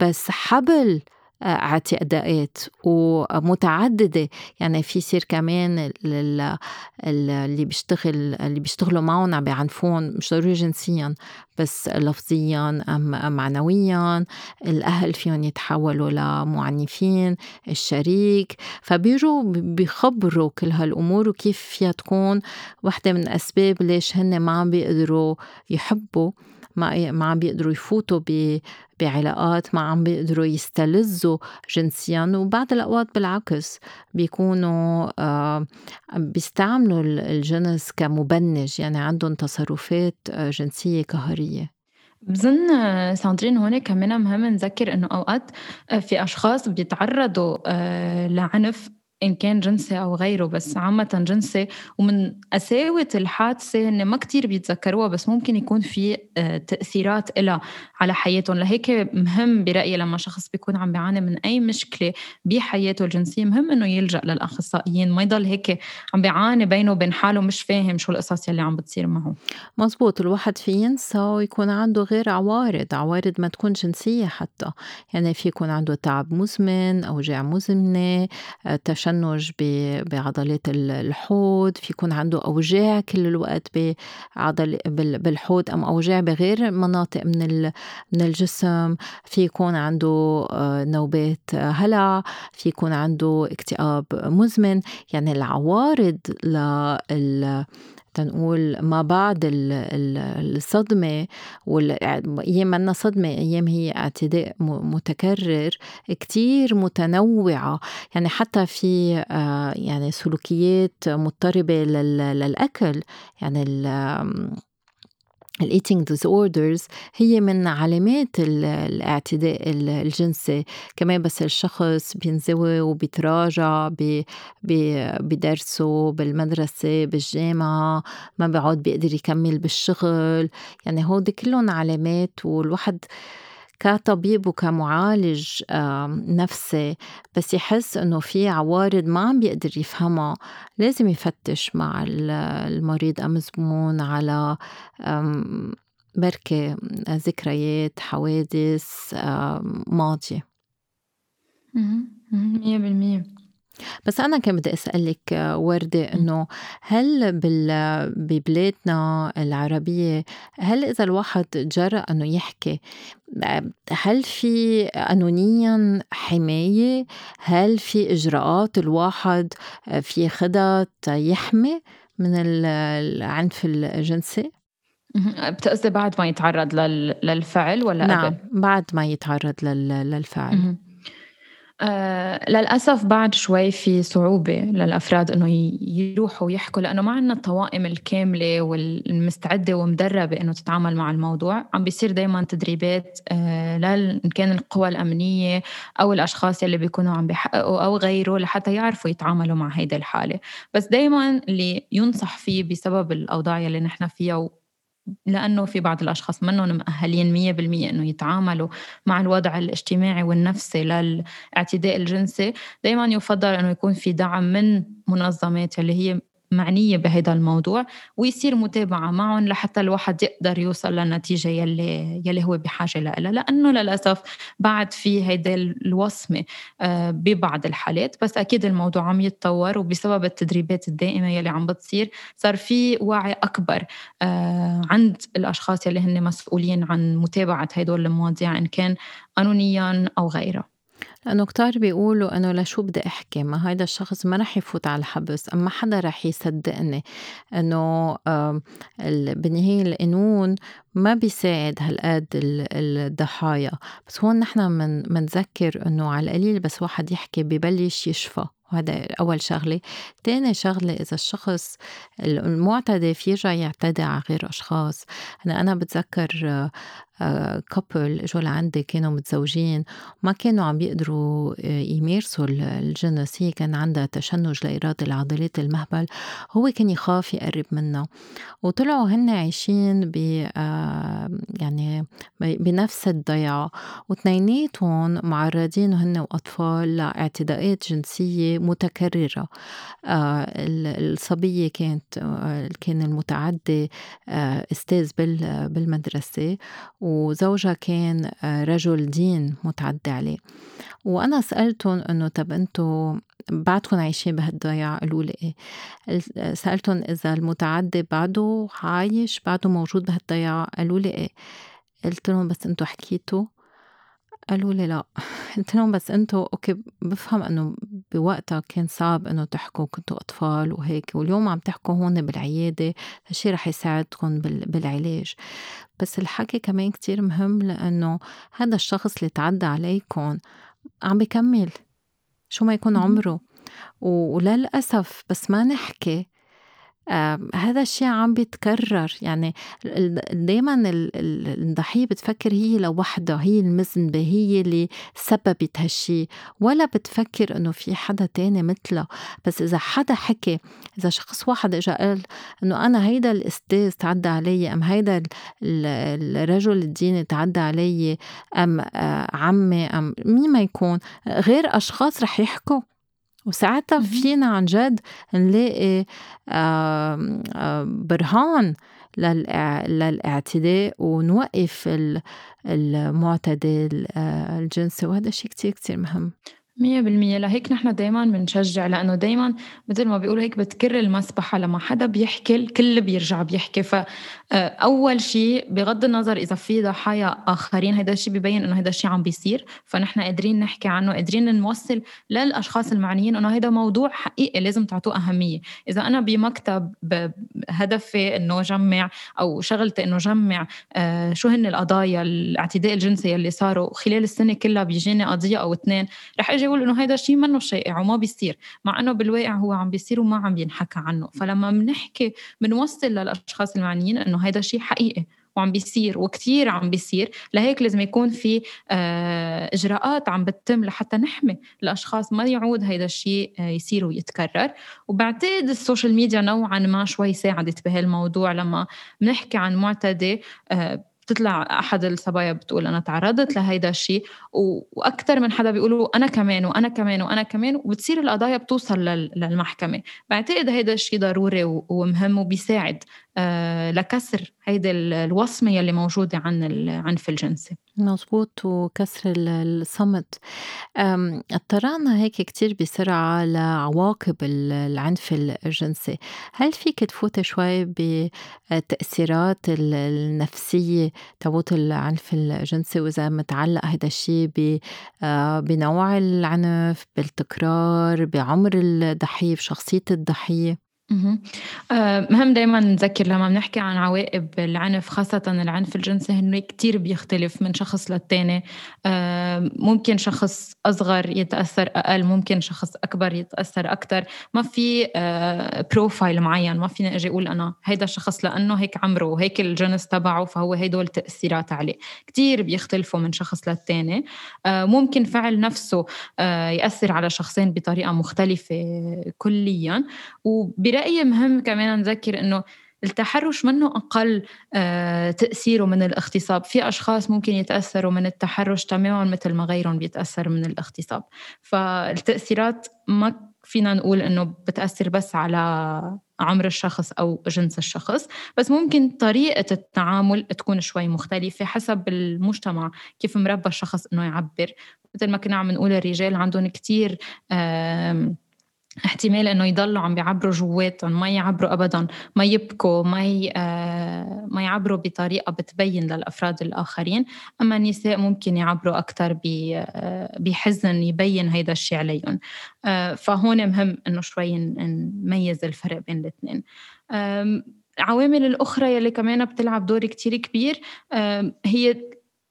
بس حبل اعتداءات ومتعددة. يعني في يصير كمان اللي بيشتغل اللي بيشتغلوا معهم عم بيعنفون مش ضروري جنسيا بس لفظيا ام معنويا. الأهل فيهم يتحولوا لمعنفين الشريك. فبيجوا بيخبروا كل هالأمور وكيف فيها تكون. وحدة من الأسباب ليش هن ما عم بيقدروا يحبوا. ما ما عم بيقدروا يفوتوا بعلاقات ما عم بيقدروا يستلذوا جنسيا وبعض الأوقات بالعكس بيكونوا آه بيستعملوا الجنس كمبنج يعني عندهم تصرفات آه، جنسية قهرية. بظن ساندرين هون كمان مهم نذكر إنه أوقات آه، في أشخاص بيتعرضوا آه، لعنف إن كان جنسي أو غيره بس عامة جنسي. ومن قساوة الحادثة إن ما كتير بيتذكروها بس ممكن يكون في آه، تأثيرات إلها على حياتهم. لهيك مهم برأيي لما شخص بيكون عم بيعاني من أي مشكلة بحياته الجنسية مهم إنه يلجأ للأخصائيين. ما يضل هيك عم بيعاني بينه وبين حاله مش فاهم شو القصص يلي عم بتصير معه. مزبوط. الواحد في ينسى ويكون عنده غير عوارض عوارض ما تكون جنسية حتى. يعني في يكون عنده تعب مزمن أوجاع مزمنة آه، تشنج بعضلات الحوض في يكون عنده أوجاع كل الوقت بعضل بالحوض أم أوجاع بغير مناطق من من الجسم. في يكون عنده آه، نوبات هلع. في يكون عنده اكتئاب مزمن. يعني العوارض لل تنقول ما بعد الصدمة أيام منا صدمة أيام هي اعتداء متكرر كتير متنوعة. يعني حتى في آه، يعني سلوكيات مضطربة للأكل. يعني الايتينج disorders هي من علامات الاعتداء الجنسي. كمان بس الشخص بينزوي وبيتراجع بدرسه بالمدرسة بالجامعة ما بيعود بيقدر يكمل بالشغل. يعني هودي كلهم علامات والواحد كطبيب وكمعالج نفسي بس يحس إنه في عوارض ما عم بيقدر يفهمها. لازم يفتش مع المريض ام زبون على بركة ذكريات حوادث ماضية مية بالمية. بس أنا كان بدي أسألك وردة إنه هل ببلادنا العربية هل إذا الواحد جرأ إنه يحكي هل في قانونيا حماية؟ هل في إجراءات الواحد في خدها يحمي من العنف الجنسي؟ بتقصدي بعد ما يتعرض للفعل ولا نعم قبل؟ بعد ما يتعرض للفعل آه للأسف بعد شوي في صعوبة للأفراد إنه يروحوا ويحكوا لأنه ما عندنا الطوائم الكاملة والمستعدة ومدربة إنه تتعامل مع الموضوع. عم بيصير دايما تدريبات آه إن كان القوى الأمنية أو الأشخاص اللي بيكونوا عم بيحققوا أو غيره لحتى يعرفوا يتعاملوا مع هيدي الحالة. بس دايما اللي ينصح فيه بسبب الأوضاع اللي نحن فيها لأنه في بعض الأشخاص منهم مؤهلين مية بالمية إنه يتعاملوا مع الوضع الاجتماعي والنفسي للاعتداء الجنسي. دايما يفضل إنه يكون في دعم من منظمات اللي هي معنية بهذا الموضوع ويصير متابعة معهم لحتى الواحد يقدر يوصل للنتيجة يلي, يلي هو بحاجة لها. لأنه للأسف بعد في هيدا الوصمة آه، ببعض الحالات بس أكيد الموضوع عم يتطور وبسبب التدريبات الدائمة يلي عم بتصير صار في وعي أكبر آه، عند الأشخاص يلي هن مسؤولين عن متابعة هدول المواضيع إن كان قانونيا أو غيرها. لأنه كتار بيقولوا إنه لشو بدي أحكي ما هيدا الشخص ما رح يفوت على الحبس أما حدا رح يصدقني. إنه بالنهاية القانون ما بيساعد هالقد الضحايا. بس هون نحن من إنه على القليل بس واحد يحكي ببلش يشفى وهذا أول شغلة. تاني شغلة إذا الشخص المعتدي يرجع يعتدي على غير أشخاص. أنا أنا بتذكر couple إجوا لعندي كانوا متزوجين وما كانوا عم بيقدروا آه، يمارسوا الجنس هي كان عندها تشنج لاإرادي لعضلات المهبل هو كان يخاف يقرب منها. وطلعوا هن عايشين ب يعني بنفس الضيعة وتنيناتهم معرضين هن وأطفال لاعتداءات جنسية متكررة. آه، الصبية كانت آه، كان المتعدي أستاذ بالمدرسة. وزوجها كان آه، رجل دين متعدي عليه. وأنا سألتهم إنه طب أنتوا بعدكم عايشين بهالضياع قالوا لي إيه سألتهم إذا المتعدي بعده عايش بعده موجود بهالضياع قالوا لي إيه؟ قلت لهم بس أنتوا حكيتوا قالوا لي لا. قلت لهم بس أنتوا أوكي بفهم انه بوقتها كان صعب إنه تحكوا كنتوا أطفال وهيك واليوم عم تحكوا هون بالعيادة هالشي رح يساعدكم بالعلاج. بس الحكي كمان كتير مهم لأنه هذا الشخص اللي تعدى عليكم عم بكمل. شو ما يكون عمره. وللأسف بس ما نحكي هذا الشيء عم بيتكرر. يعني دايما الضحية بتفكر هي لوحدها هي المذنبة هي اللي سببت هالشي ولا بتفكر إنه في حدا تاني مثلها بس إذا حدا حكي إذا شخص واحد اجى قال إنه أنا هيدا الأستاذ تعدى علي أم هيدا الرجل الديني تعدى علي أم عمي أم مين ما يكون غير أشخاص رح يحكوا. وساعتها فينا عن جد نلاقي برهان للاعتداء ونوقف المعتدي الجنسي وهذا شيء كتير كتير مهم. مية بالمية. لهيك نحن دايما بنشجع لأنه دايما مثل ما بيقولوا هيك بتكر المسبحة. لما حدا بيحكي الكل بيرجع بيحكي. فأول شيء بغض النظر إذا في ضحايا آخرين هذا الشيء ببين إنه هذا الشيء عم بيصير. فنحن قادرين نحكي عنه قادرين نوصل للأشخاص المعنيين إنه هذا موضوع حقيقي لازم تعطوه أهمية. إذا أنا بمكتب هدفي إنه جمع أو شغلتي إنه جمع آه، شو هن القضايا الاعتداء الجنسي اللي صاروا خلال السنة كلها بيجيني قضية أو اثنين رح أجي يقول إنه هيدا الشيء منه شائع وما بيصير مع إنه بالواقع هو عم بيصير وما عم بينحكى عنه. فلما بنحكي بنوصل للأشخاص المعنيين إنه هيدا الشيء حقيقي وعم بيصير وكتير عم بيصير لهيك لازم يكون في آه، إجراءات عم بتتم لحتى نحمي الأشخاص ما يعود هيدا الشيء آه، يصير ويتكرر. وبعتقد ال social media نوعا ما شوي ساعدت بهالموضوع لما بنحكي عن معتدي آه، بتطلع أحد الصبايا بتقول أنا تعرضت لهيدا الشيء وأكثر من حدا بيقولوا أنا كمان وأنا كمان وأنا كمان وبتصير القضايا بتوصل للمحكمة. بعتقد هيدا الشيء ضروري ومهم وبيساعد. لكسر هيدي الوصمة يلي موجودة عن العنف الجنسي مزبوط وكسر الصمت. اضطرقنا هيك كتير بسرعة لعواقب العنف الجنسي. هل فيك تفوت شوي بالتأثيرات النفسية تبوت العنف الجنسي؟ وإذا متعلق هذا الشيء آه، بنوع العنف بالتكرار بعمر الضحية بشخصية الضحية آه، مهم. دايما نذكر لما بنحكي عن عواقب العنف خاصة العنف الجنسي إنه كتير بيختلف من شخص للتاني. آه، ممكن شخص أصغر يتأثر أقل ممكن شخص أكبر يتأثر أكتر. ما في بروفايل آه، معين ما فيني أجي أقول أنا هيدا الشخص لأنه هيك عمره وهيك الجنس تبعه فهو هيدول التأثيرات عليه. كتير بيختلفوا من شخص للتاني. ممكن فعل نفسه يأثر على شخصين بطريقة مختلفة كليا. وبرأيي برأيي مهم كمان نذكر إنه التحرش منه أقل آه، تأثيره من الاغتصاب. في أشخاص ممكن يتأثروا من التحرش تماما مثل ما غيرهم بيتأثر من الاغتصاب. فالتأثيرات ما فينا نقول إنه بتأثر بس على عمر الشخص أو جنس الشخص بس ممكن طريقة التعامل تكون شوي مختلفة حسب المجتمع كيف مربى الشخص إنه يعبر. مثل ما كنا عم نقول الرجال عندهم كتير احتمال إنه يضلوا عم بيعبروا جواتهم ما يعبروا ابدا ما يبكوا ما ي... آه، ما يعبروا بطريقة بتبين للأفراد الآخرين. أما النساء ممكن يعبروا أكثر آه، بحزن يبين هيدا الشيء عليهم. آه، فهون مهم إنه شوي نميز الفرق بين الاثنين. العوامل الأخرى يلي كمان بتلعب دور كتير كبير هي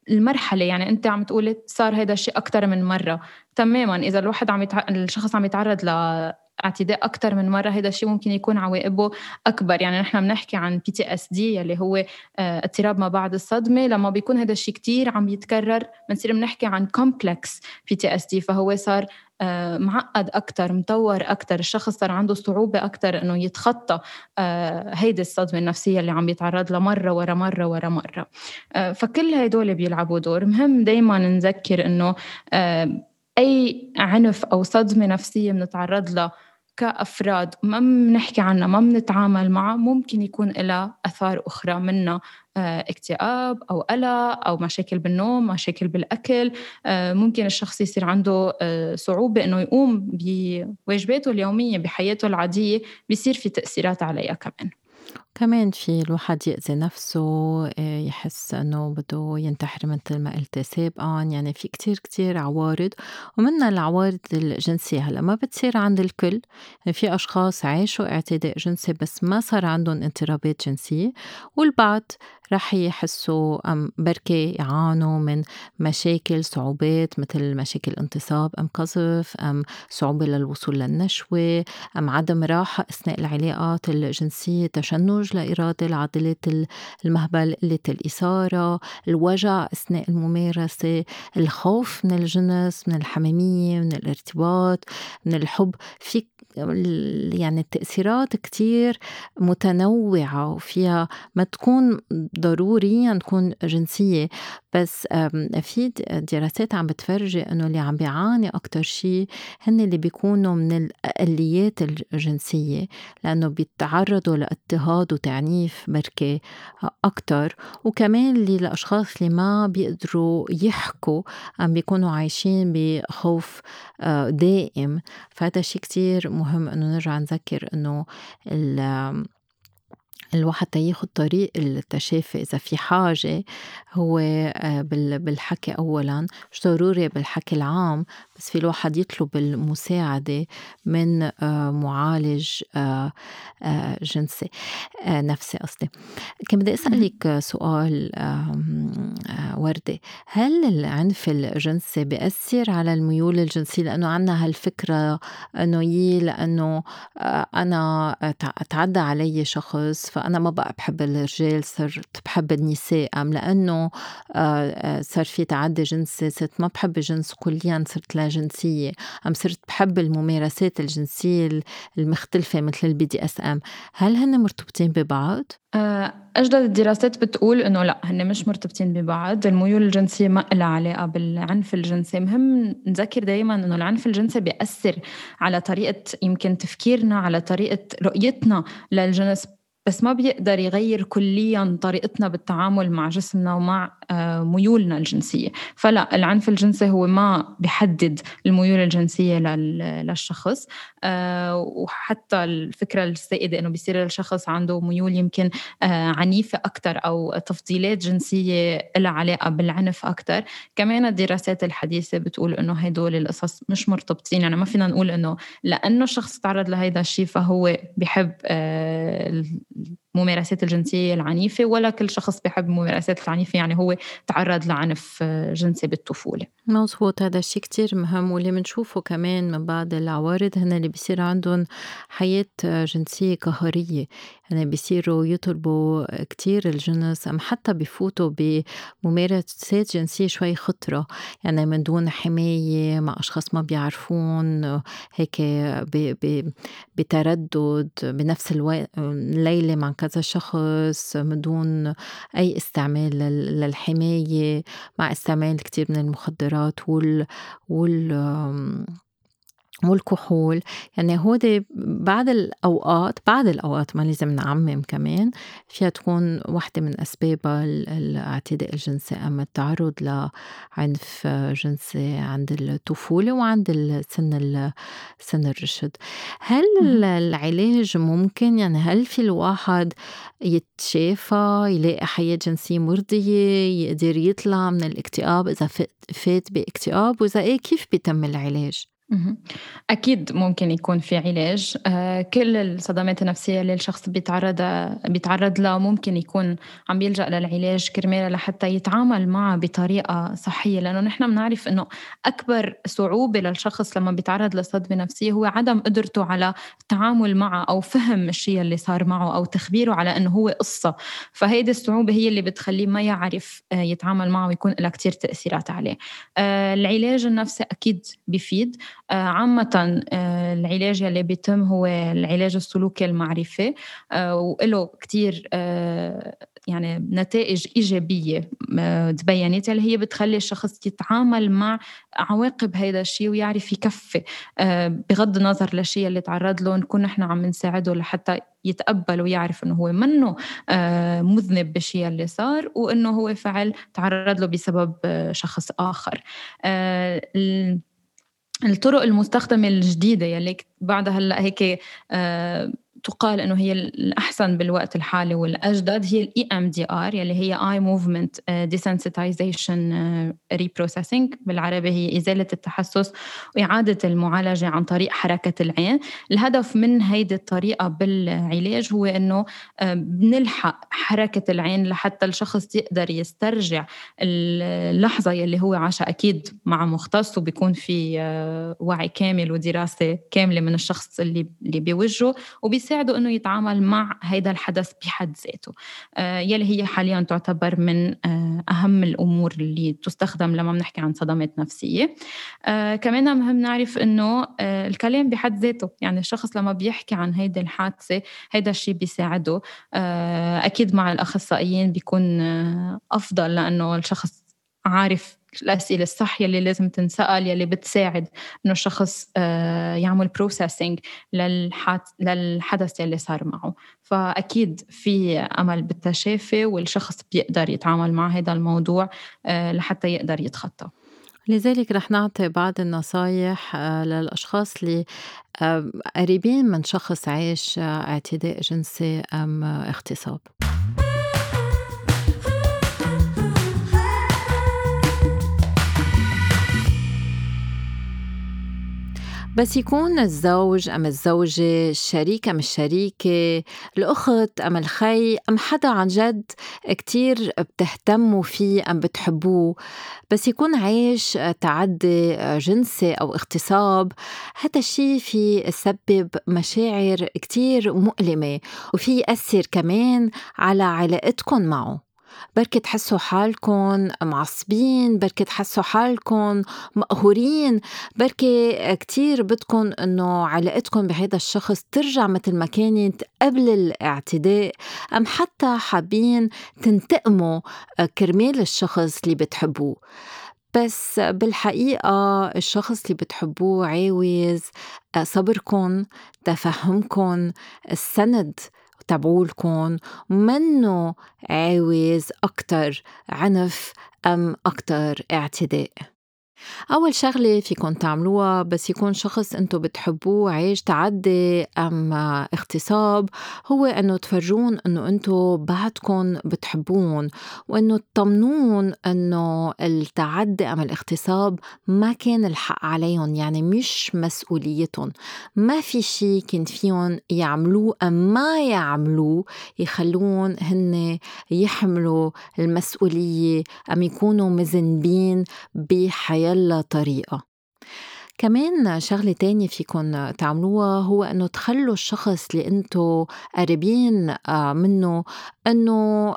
المرحلة يعني أنت عم تقولي صار هذا الشيء أكثر من مرة. تماما إذا الواحد عم يتع... الشخص عم يتعرض ل اعتداء أكثر من مرة هذا الشيء ممكن يكون عواقبه أكبر. يعني نحن بنحكي عن PTSD اللي هو آه، اضطراب ما بعد الصدمة. لما بيكون هذا الشيء كتير عم يتكرر بنصير بنحكي عن complex PTSD فهو صار معقد أكثر مطور أكثر الشخص صار عنده صعوبة أكثر إنه يتخطى آه، هيدي الصدمة النفسية اللي عم يتعرض لها مرة ورا مرة ورا مرة. فكل هدول بيلعبوا دور. مهم دايما نذكر إنه أي عنف أو صدمة نفسية بنتعرض لها كأفراد ما بنحكي عنها ما بنتعامل معها ممكن يكون لها آثار أخرى منها آه، اكتئاب أو قلق أو مشاكل بالنوم مشاكل بالأكل آه، ممكن الشخص يصير عنده آه، صعوبة إنه يقوم بواجباته اليومية بحياته العادية بيصير في تأثيرات عليها كمان. كمان في الواحد يأذي نفسه آه، يحس إنه بده ينتحر مثل ما قلت سابقا يعني في كتير كتير عوارض ومنها العوارض الجنسية. هلأ ما بتصير عند الكل يعني في أشخاص عاشوا اعتداء جنسي بس ما صار عندهم اضطرابات جنسية والبعض رح يحسوا أم بركي يعانوا من مشاكل صعوبات مثل مشاكل انتصاب أم قذف أم صعوبة للوصول للنشوة أم عدم راحة أثناء العلاقات الجنسية تشنج لإرادة العضلات المهبل قلة الإثارة الوجع أثناء الممارسة الخوف من الجنس من الحميمية من الارتباط من الحب. في يعني التأثيرات كتير متنوعة وفيها ما تكون ضروريا تكون جنسية. بس في دراسات عم بتفرجي إنه اللي عم بيعاني أكتر شيء هن اللي بيكونوا من الأقليات الجنسية لأنه بيتعرضوا لإضطهاد وتعنيف بركي أكتر. وكمان اللي الأشخاص اللي ما بيقدروا يحكوا عم بيكونوا عايشين بخوف دائم. فهذا شيء كتير مهم إنه نرجع نذكر إنه الواحد تياخد طريق التشافي إذا في حاجة هو آه، بالحكي أولا مش ضروري بالحكي العام بس في الواحد يطلب المساعدة من آه، معالج آه، جنسي نفسي قصدي. كان بدي أسألك سؤال وردة هل العنف الجنسي بيأثر على الميول الجنسية؟ لأنه عنا هالفكرة أنه يي لأنه أنا تعدى علي شخص فأنا ما بقى بحب الرجال صرت بحب النساء. أم لأنه آه، آه، صار في تعدي جنسي صرت ما بحب الجنس كليا صرت لا جنسية. أم صرت بحب الممارسات الجنسية المختلفة مثل ال BDSM هل هن مرتبطين ببعض؟ آه، أجدد الدراسات بتقول إنه لا هن مش مرتبطين ببعض. الميول الجنسية ما لها علاقة بالعنف الجنسي. مهم نذكر دايما إنه العنف الجنسي بيأثر على طريقة يمكن تفكيرنا على طريقة رؤيتنا للجنس. بس ما بيقدر يغير كليا طريقتنا بالتعامل مع جسمنا ومع ميولنا الجنسية. فلا العنف الجنسي هو ما بيحدد الميول الجنسية للشخص. آه، وحتى الفكرة السائدة إنه بيصير الشخص عنده ميول يمكن آه، عنيفة أكثر أو تفضيلات جنسية لها علاقة بالعنف أكثر كمان الدراسات الحديثة بتقول إنه هدول القصص مش مرتبطين. يعني ما فينا نقول إنه لأنه الشخص تعرض لهيدا الشيء فهو بحب الممارسات الجنسية العنيفة ولا كل شخص بحب الممارسات العنيفة يعني هو تعرض لعنف جنسي بالطفولة. مزبوط هذا الشيء كتير مهم واللي بنشوفه كمان من بعض العوارض هن اللي بيصير عندهم حياة جنسية قهرية. يعني بيصيروا يطلبوا كتير الجنس أم حتى بفوتوا بممارسات جنسية شوي خطرة. يعني من دون حماية مع أشخاص ما بيعرفون هيك بتردد بنفس الليلة مع كذا شخص من دون أي استعمال للحماية مع استعمال كتير من المخدرات وال وال والكحول. يعني هودي بعض الأوقات بعض الأوقات ما لازم نعمم كمان فيها تكون واحدة من أسبابها الاعتداء الجنسي أما التعرض لعنف جنسي عند الطفولة وعند سن سن الرشد. هل العلاج ممكن؟ يعني هل في الواحد يتشافى يلاقي حياة جنسية مرضية يقدر يطلع من الاكتئاب إذا فات باكتئاب؟ وإذا إيه كيف بيتم العلاج؟ أكيد ممكن يكون في علاج. آه، كل الصدمات النفسية اللي الشخص بيتعرض بيتعرض لها ممكن يكون عم بيلجأ للعلاج كرمال لحتى يتعامل معها بطريقة صحية لأنه نحن بنعرف إنه أكبر صعوبة للشخص لما بيتعرض لصدمة نفسية هو عدم قدرته على التعامل معها أو فهم الشيء اللي صار معه أو تخبيره على إنه هو قصة. فهيدي الصعوبة هي اللي بتخليه ما يعرف آه، يتعامل معه ويكون لها كتير تأثيرات عليه. آه، العلاج النفسي أكيد بيفيد. عامة آه، العلاج اللي بيتم هو العلاج السلوكي المعرفي آه، وله كتير يعني نتائج إيجابية تبينت اللي هي بتخلي الشخص يتعامل مع عواقب هيدا الشيء ويعرف يكفي بغض النظر للشيء اللي تعرض له نكون نحن عم نساعده لحتى يتقبل ويعرف إنه هو منه مذنب بالشيء اللي صار وإنه هو فعل تعرض له بسبب شخص آخر. الطرق المستخدمة الجديدة يلي بعدها هلأ هيك تقال إنه هي الأحسن بالوقت الحالي والأجدد هي ال EMDR يلي هي eye movement desensitization reprocessing بالعربي هي إزالة التحسس وإعادة المعالجة عن طريق حركة العين. الهدف من هيدي الطريقة بالعلاج هو إنه آه، بنلحق حركة العين لحتى الشخص يقدر يسترجع اللحظة يلي هو عاشها أكيد مع مختص وبيكون في آه، وعي كامل ودراسة كاملة من الشخص اللي اللي بوجهه وبيساعده إنه يتعامل مع هذا الحدث بحد ذاته. آه، يلي هي حاليا تعتبر من آه، أهم الأمور اللي تستخدم لما بنحكي عن صدمات نفسية. كمان مهم نعرف إنه الكلام بحد ذاته. يعني الشخص لما بيحكي عن هيدي الحادثة هيدا الشيء بيساعده. أكيد مع الأخصائيين بيكون أفضل لأنه الشخص عارف الأسئلة الصح يلي لازم تنسأل يلي بتساعد إنه الشخص آه، يعمل بروسيسنج للحدث يلي صار معه. فأكيد في أمل بالتشافي والشخص بيقدر يتعامل مع هذا الموضوع آه، لحتى يقدر يتخطى. لذلك رح نعطي بعض النصايح آه، للأشخاص اللي قريبين من شخص عايش اعتداء جنسي أم اغتصاب. بس يكون الزوج أم الزوجة الشريك أم الشريكة الأخت أم الخي أم حدا عن جد كتير بتهتموا فيه أم بتحبوه. بس يكون عايش تعدي جنسي أو اغتصاب هذا الشيء في يسبب مشاعر كتير مؤلمة. وفي يأثر كمان على علاقتكم معه. بركي تحسوا حالكم معصبين بركي تحسوا حالكم مقهورين. بركي كتير بدكم إنه علاقتكم بهذا الشخص ترجع مثل ما كانت قبل الاعتداء. أم حتى حابين تنتقموا كرمال الشخص اللي بتحبوه. بس بالحقيقة الشخص اللي بتحبوه عاوز صبركن تفهمكن السند تبعولكم منه عاوز أكتر عنف أم أكتر اعتداء؟ أول شغلة فيكن تعملوها بس يكون شخص أنتو بتحبوه عايش تعدي أم اغتصاب هو أنه تفرجون أنه أنتو بعدكن بتحبون وأنه تطمنون أنه التعدي أم الاغتصاب ما كان الحق عليهم يعني مش مسؤوليتهم. ما في شي كان فيهم يعملوه أم ما يعملوه يخلون هن يحملوا المسؤولية أم يكونوا مذنبين بحياة يلا طريقة. كمان شغلة تانية فيكن تعملوها هو إنه تخلوا الشخص اللي إنتو قريبين آه، منه إنه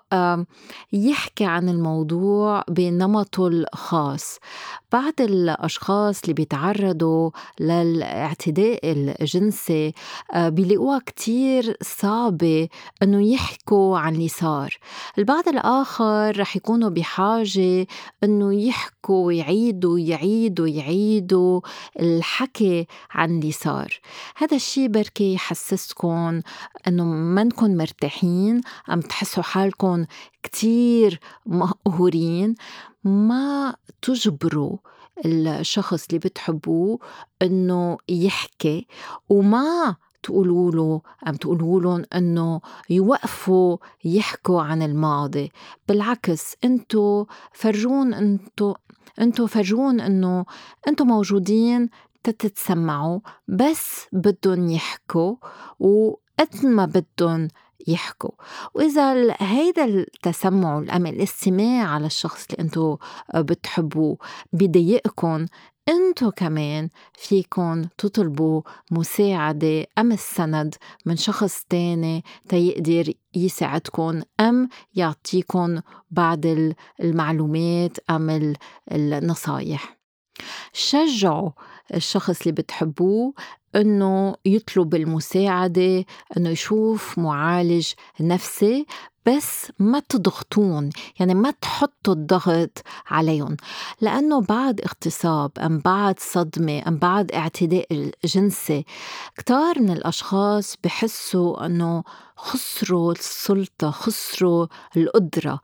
يحكي عن الموضوع بنمطه الخاص. بعض الأشخاص اللي بيتعرضوا للاعتداء الجنسي آه، بيلاقوها كتير صعبة إنه يحكوا عن اللي صار. البعض الآخر رح يكونوا بحاجة إنه يحكوا ويعيدوا يعيدوا يعيدوا الحكي عن اللي صار. هذا الشيء بركي يحسسكم إنه منكن مرتاحين عم حالكم كتير مقهورين ما تجبروا الشخص اللي بتحبوه إنه يحكي وما تقولوا له عم تقولوا لهم إنه يوقفوا يحكوا عن الماضي. بالعكس أنتو فرجون أنتو أنتو فرجون إنه أنتو موجودين تتسمعوا بس بدهم يحكوا وقد ما بدهم يحكوا. وإذا هيدا التسمع والأمل الاستماع على الشخص اللي أنتو بتحبوه بضايقكم أنتو كمان فيكن تطلبوا مساعدة أم السند من شخص تاني تيقدر يساعدكم أم يعطيكم بعض المعلومات أم النصايح. شجعوا الشخص اللي بتحبوه إنه يطلب المساعدة إنه يشوف معالج نفسي بس ما تضغطون يعني ما تحطوا الضغط عليهم. لأنه بعد اغتصاب أم بعد صدمة أم بعد اعتداء جنسي كتار من الأشخاص بحسوا أنه خسروا السلطة خسروا القدرة.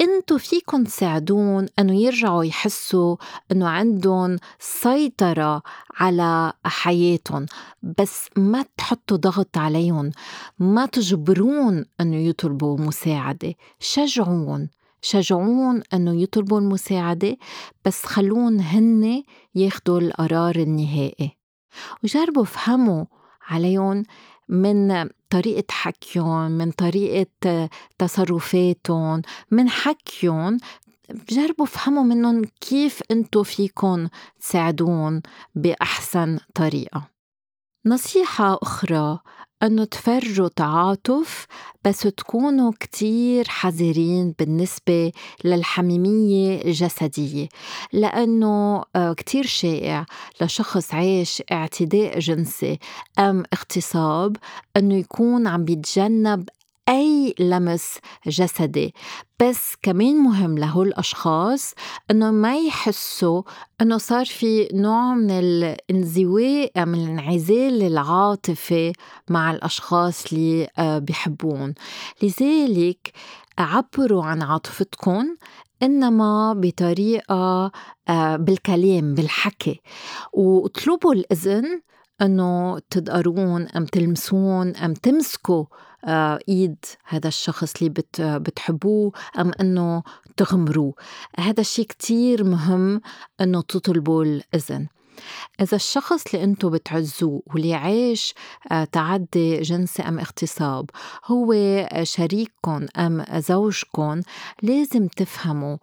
انتو فيكن تساعدون انه يرجعوا يحسوا انه عندهم سيطرة على حياتهم بس ما تحطوا ضغط عليهم ما تجبرون انه يطلبوا مساعدة. شجعون شجعون انه يطلبوا المساعدة بس خلون هن ياخدوا القرار النهائي. وجربوا فهموا عليهم من طريقة حكيهم من طريقة تصرفاتهم من حكيهم جربوا فهموا منهم كيف انتو فيكن تساعدون بأحسن طريقة. نصيحة أخرى أنه تفرجوا تعاطف بس تكونوا كتير حذرين بالنسبة للحميمية الجسدية. لأنه آه، كتير شائع لشخص عايش اعتداء جنسي أم اغتصاب أنه يكون عم بيتجنب أي لمس جسدي بس كمان مهم لهول الأشخاص إنه ما يحسوا إنه صار في نوع من الانزواء من الانعزال العاطفي مع الأشخاص اللي آه، بيحبون. لذلك عبروا عن عاطفتكم إنما بطريقة آه، بالكلام بالحكي. وأطلبوا الإذن أنه تدقرون أم تلمسون أم تمسكوا آه، إيد هذا الشخص اللي بت بتحبوه أم أنه تغمروه. هذا الشيء كتير مهم أنه تطلبوا الإذن. إذا الشخص اللي أنتم بتعزوه واللي عايش آه، تعدي جنسي أم اغتصاب هو شريككم أم زوجكم لازم تفهموا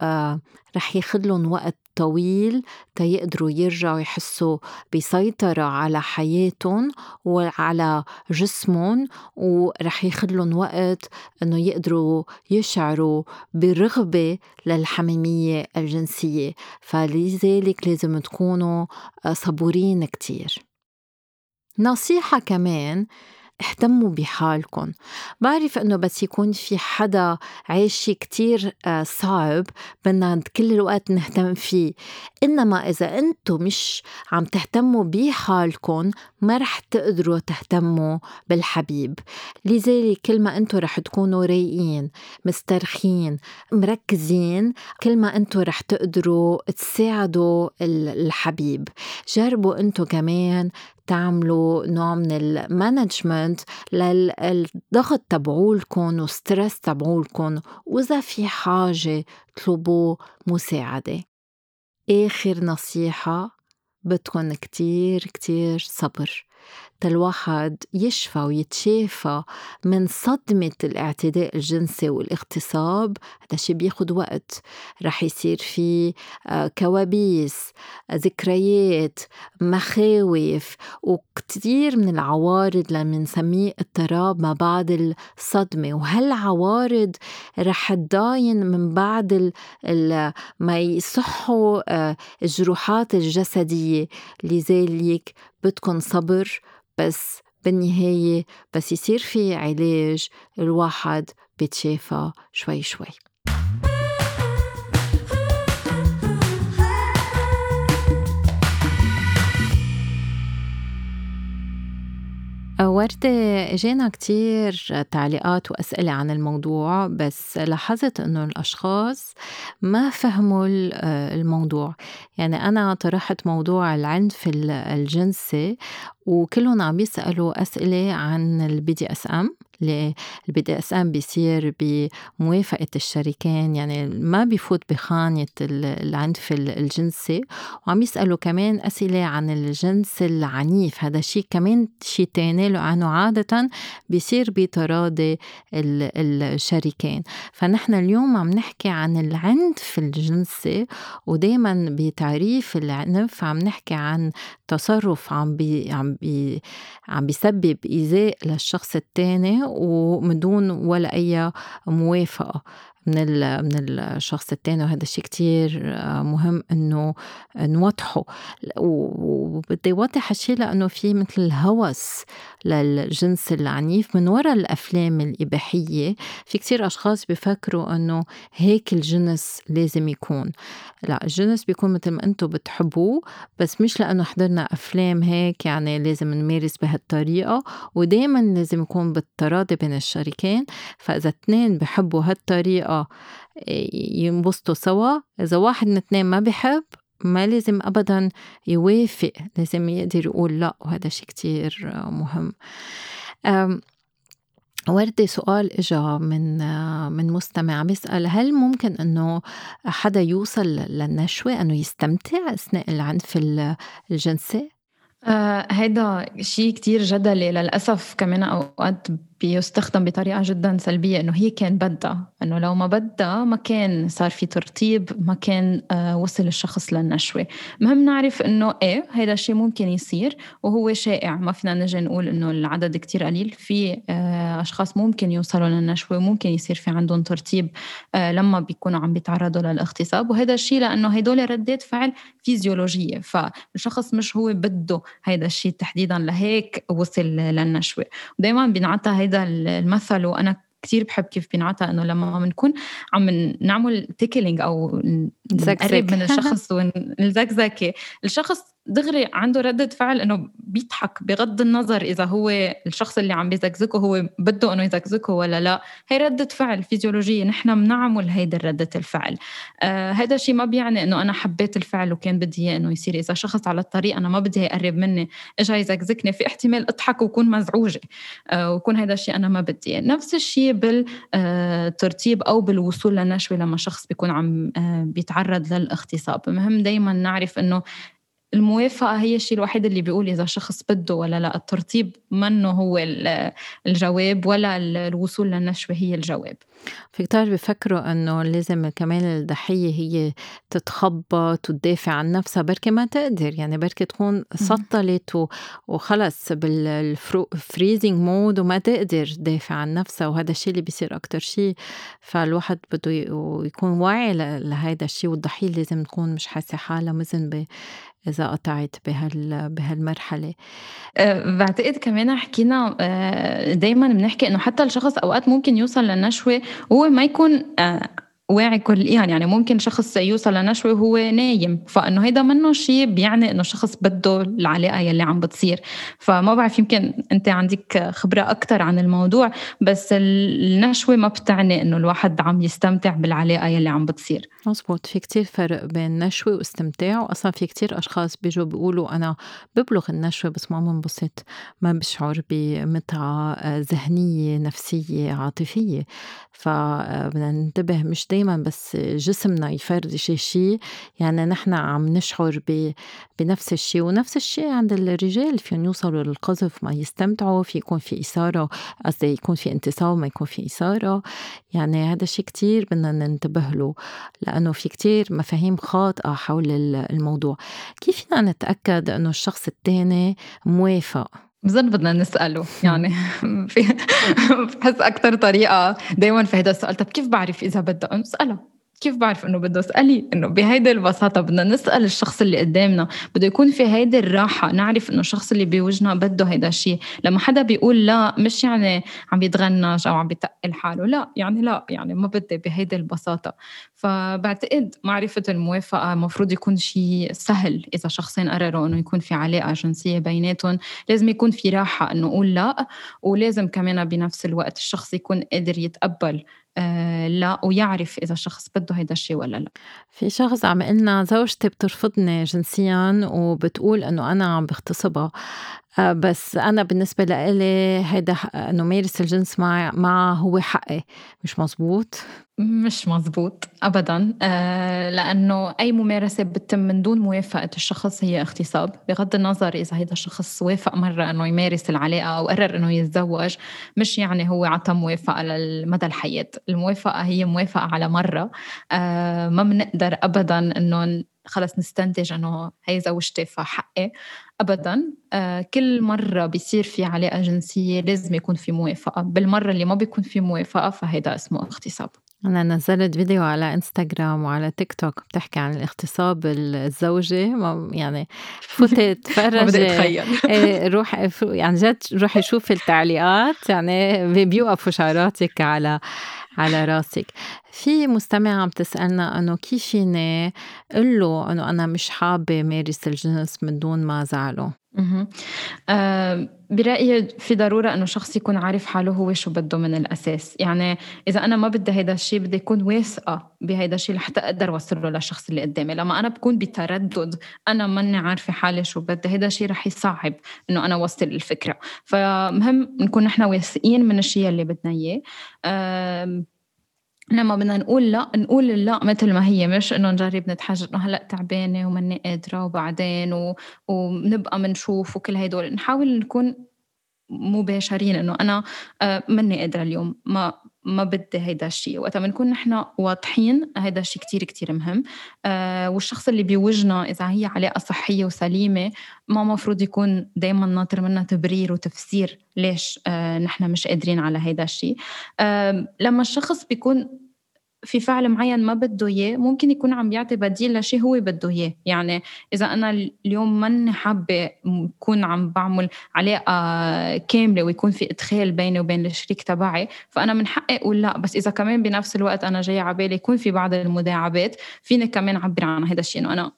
آه، رح ياخدلن وقت طويل تيقدروا يرجعوا يحسوا بسيطرة على حياتهم وعلى جسمهم ورح ياخدلن وقت إنه يقدروا يشعروا برغبة للحميمية الجنسية. فلذلك لازم تكونوا صبورين كتير. نصيحة كمان اهتموا بحالكم. بعرف إنه بس يكون في حدا عايش كتير آه، صعب بدنا كل الوقت نهتم فيه. إنما إذا أنتم مش عم تهتموا بحالكم ما رح تقدروا تهتموا بالحبيب. لذلك كل ما أنتم رح تكونوا رايقين مسترخين مركزين كل ما أنتم رح تقدروا تساعدوا الحبيب. جربوا أنتم كمان تعملوا نوع من ال management للضغط تبعولكم و stress تبعولكم وإذا في حاجة اطلبوا مساعدة. آخر نصيحة بدكن كتير كتير صبر. الواحد يشفى ويتشافى من صدمة الاعتداء الجنسي والاغتصاب هذا شيء بياخد وقت. رح يصير في آه، كوابيس ذكريات مخاوف وكتير من العوارض اللي بنسميه اضطراب ما بعد الصدمة. وهالعوارض رح تضاين من بعد ما يصحوا آه، الجروحات الجسدية. لذلك بدكن صبر بس بالنهاية بس يصير في علاج الواحد بيتشافى شوي شوي. وردة اجانا كتير تعليقات وأسئلة عن الموضوع بس لاحظت إنه الأشخاص ما فهموا الموضوع. يعني أنا طرحت موضوع العنف الجنسي وكلهم عم بيسألوا أسئلة عن البي دي اس ام البي دي اس ام بيصير بموافقة الشريكين يعني ما بيفوت بخانة العنف الجنسي. وعم يسألوا كمان أسئلة عن الجنس العنيف هذا شيء كمان شيء تاني لأنه عادة بيصير بتراضي الشريكين. فنحن اليوم عم نحكي عن العنف الجنسي ودايما بتعريف العنف عم نحكي عن تصرف عم بي عم بي عم بيسبب إيذاء للشخص التاني ومن دون ولا أي موافقة. من من الشخص الثاني وهذا الشيء كتير آه، مهم إنه نوضحه. وبدي أوضح هالشيء لأنه في مثل الهوس للجنس العنيف من وراء الأفلام الإباحية. في كتير أشخاص بفكروا إنه هيك الجنس لازم يكون. لا الجنس بيكون مثل ما أنتم بتحبوه بس مش لأنه حضرنا أفلام هيك يعني لازم نمارس بهالطريقه ودائما لازم يكون بالتراضي بين الشريكين. فإذا اثنين بحبوا هالطريقة ينبسطوا سوا إذا واحد من اثنين ما بحب ما لازم ابدا يوافق لازم يقدر يقول لا وهذا شيء كتير مهم وردة سؤال إجا من من مستمع بيسأل هل ممكن إنه حدا يوصل للنشوة إنه يستمتع أثناء العنف الجنسي؟ آه هيدا شيء كتير جدلي للأسف كمان أوقات بيستخدم بطريقة جدا سلبية إنه هي كان بدها إنه لو ما بدها ما كان صار في ترطيب ما كان آه وصل الشخص للنشوة. مهم نعرف إنه إيه هذا الشيء ممكن يصير وهو شائع. ما فينا نجي نقول إنه العدد كتير قليل. في آه أشخاص ممكن يوصلوا للنشوة وممكن يصير في عندهم ترطيب آه لما بيكونوا عم بيتعرضوا للاغتصاب. وهذا الشيء لأنه هدول ردات فعل فيزيولوجية فالشخص مش هو بده هذا الشيء تحديدا لهيك وصل للنشوة. ودائما بينعطى هيدا المثل وأنا كثير بحب كيف بينعطى إنه لما بنكون عم نعمل تيكلينج أو نقرب من الشخص ونزكزكي الشخص دغري عنده ردة فعل إنه بيضحك بغض النظر إذا هو الشخص اللي عم بيزكزكه هو بده إنه يزكزكه ولا لا. هي ردة فعل فيزيولوجية نحن بنعمل هيدي ردة الفعل. آه هذا الشيء ما بيعني إنه أنا حبيت الفعل وكان بدي إياه إنه يصير. إذا شخص على الطريق أنا ما بدي يقرب مني اجى يزكزكني في احتمال أضحك وكون مزعوجة. آه وكون هذا الشيء أنا ما بدي نفس الشيء بالترتيب أو بالوصول للنشوة لما شخص بيكون عم آه بيتعرض للاغتصاب. مهم دايما نعرف إنه الموافقة هي الشيء الوحيد اللي بيقول إذا شخص بده ولا لا. الترطيب منه هو الجواب ولا الوصول للنشوة هي الجواب. في كتار بفكروا إنه لازم كمان الضحية هي تتخبط وتدافع عن نفسها بركي ما تقدر. يعني بركي تكون سطلت وخلص بال freezing mode وما تقدر تدافع عن نفسها. وهذا الشيء اللي بيصير أكتر شيء. فالواحد بده يكون واعي لهذا الشيء. والضحية لازم تكون مش حاسة حالها مذنبه إذا قطعت بهال بهالمرحلة. أه بعتقد كمان حكينا أه دايما بنحكي إنه حتى الشخص أوقات ممكن يوصل للنشوة وهو ما يكون أه واعي كليا يعني ممكن شخص يوصل لنشوة وهو نايم فإنه هيدا منه شيء بيعني إنه شخص بده العلاقة يلي عم بتصير. فما بعرف يمكن أنت عندك خبرة أكثر عن الموضوع بس النشوة ما بتعني إنه الواحد عم يستمتع بالعلاقة يلي عم بتصير. مزبوط. في كتير فرق بين نشوة واستمتاع وأصلا في كتير أشخاص بيجوا بيقولوا أنا ببلغ النشوة بس ما بنبسط ما بشعر بمتعة آه، ذهنية نفسية عاطفية. فبدنا ننتبه مش دايما بس جسمنا يفرجي شيء يعني نحن عم نشعر بنفس الشيء ونفس الشيء عند الرجال فيهم يوصلوا للقذف ما يستمتعوا. في يكون في إثارة قصدي يكون في انتصاب ما يكون في إثارة. يعني هذا الشيء كتير بدنا ننتبه له لأنه في كتير مفاهيم خاطئة حول الموضوع. كيف فينا نتأكد أنه الشخص التاني موافق؟ بظن بدنا نسأله يعني في بحس أكثر طريقة دايما في هذا السؤال. طب كيف بعرف إذا بدها أسأله؟ كيف بعرف إنه بده اسالي إنه بهيدي البساطة بدنا نسأل الشخص اللي قدامنا. بده يكون في هيدي الراحة. نعرف إنه الشخص اللي بوجهنا بده هيدا الشيء. لما حدا بيقول لا مش يعني عم يتغنج أو عم بيتقل حاله. لا يعني لا يعني ما بدي بهيدي البساطة. فبعتقد معرفة الموافقة المفروض يكون شيء سهل. إذا شخصين قرروا إنه يكون في علاقة جنسية بيناتهم لازم يكون في راحة إنه أقول لا. ولازم كمان بنفس الوقت الشخص يكون قادر يتقبل لا ويعرف إذا الشخص بده هيدا الشيء ولا لا. في شخص عم قلنا زوجتي بترفضني جنسيا وبتقول إنه أنا عم بغتصبها. آه، بس أنا بالنسبة لإلي هيدا إنه مارس الجنس مع معها هو حقي مش مزبوط. مش مزبوط ابدا. آه لأنه أي ممارسة بتتم من دون موافقة الشخص هي اغتصاب. بغض النظر إذا هذا الشخص وافق مرة إنه يمارس العلاقة أو قرر إنه يتزوج مش يعني هو عطى موافقة لمدى الحياة. الموافقة هي موافقة على مرة. آه ما بنقدر ابدا إنه خلص نستنتج إنه هي زوجتي فحقي. ابدا. آه كل مرة بيصير في علاقه جنسيه لازم يكون في موافقة. بالمرة اللي ما بيكون في موافقة فهيدا اسمه اغتصاب. أنا نزّلت فيديو على إنستغرام وعلى تيك توك بتحكي عن الاغتصاب الزوجي. ما يعني فوتي تفرّجي أتخيّل. إيه روحي ف عن جد روحي شوفي التعليقات. يعني بي بيوقفوا شعراتِك على على راسِك. في مستمعة عم تسألنا إنه كيف فيني قُل له إنه أنا مش حابّة مارس الجنس من دون ما أزعله؟ اهم. آآ برأيي في ضرورة إنه شخص يكون عارف حاله هو شو بده من الأساس، يعني إذا أنا ما بدي هيدا الشي بدي أكون واثقة بهيدا الشي لحتى أقدر أوصّله للشخص اللي قدّامي، لمّا أنا بكون بتردُّد أنا ماني عارفة حالي شو بدي هيدا الشي رح يصعّب إنه أنا أوصّل الفكرة، فمهم نكون نحن واثقين من الشي يلّي بدنا إياه. لمّا بدنا نقول لأ، نقول اللأ متل ما هي مش إنه نجرّب نتحجج إنه هلأ تعبانة وماني قادرة وبعدين و وبنبقى منشوف وكل هيدول، نحاول نكون مباشرين إنه أنا آآ ماني قادرة اليوم، ما ما بدي هيدا الشي، وقتها بنكون نحن واضحين هيدا الشي كتير كتير مهم، آآ والشخص اللي بيوجنا إذا هي علاقة صحية وسليمة ما مفروض يكون دايمًا ناطر منا تبرير وتفسير ليش آآ نحن مش قادرين على هيدا الشي. آمم لمّا الشخص بيكون في فعل معين ما بده إياه ممكن يكون عم بيعطي بديل لشي هو بده إياه. يعني إذا أنا اليوم ماني حابة أكون عم بعمل علاقة كاملة ويكون في إدخال بيني وبين الشريك تبعي فأنا من حقي أقول لا. بس إذا كمان بنفس الوقت أنا جاي على بالي يكون في بعض المداعبات فيني كمان أعبر عن هذا الشيء إنه أنا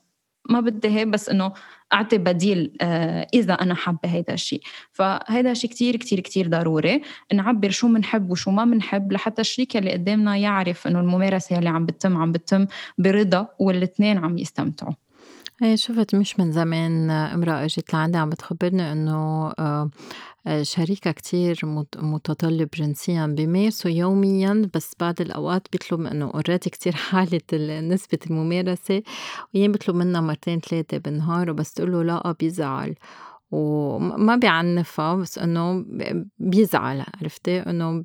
ما بدي هيك بس إنه أعطي بديل آه، إذا أنا حابة هيدا الشيء فهيدا شيء كتير كتير كتير ضروري. نعبر شو بنحب وشو ما بنحب لحتى الشريك اللي قدامنا يعرف إنه الممارسة اللي عم بتتم عم بتتم برضا والاثنين عم يستمتعوا. إيه شفت مش من زمان امرأة اجت لعندي عم بتخبرني إنه آه، شريكها كتير متطلب جنسيا بيمارسوا يوميا بس بعد الأوقات بيطلب إنه اوريدي كتير حالة نسبة الممارسة وياما بيطلب منها مرتين ثلاثة بالنهار وبس تقول له لا بيزعل. وما بيعنفها بس إنه بيزعل عرفتي؟ إنه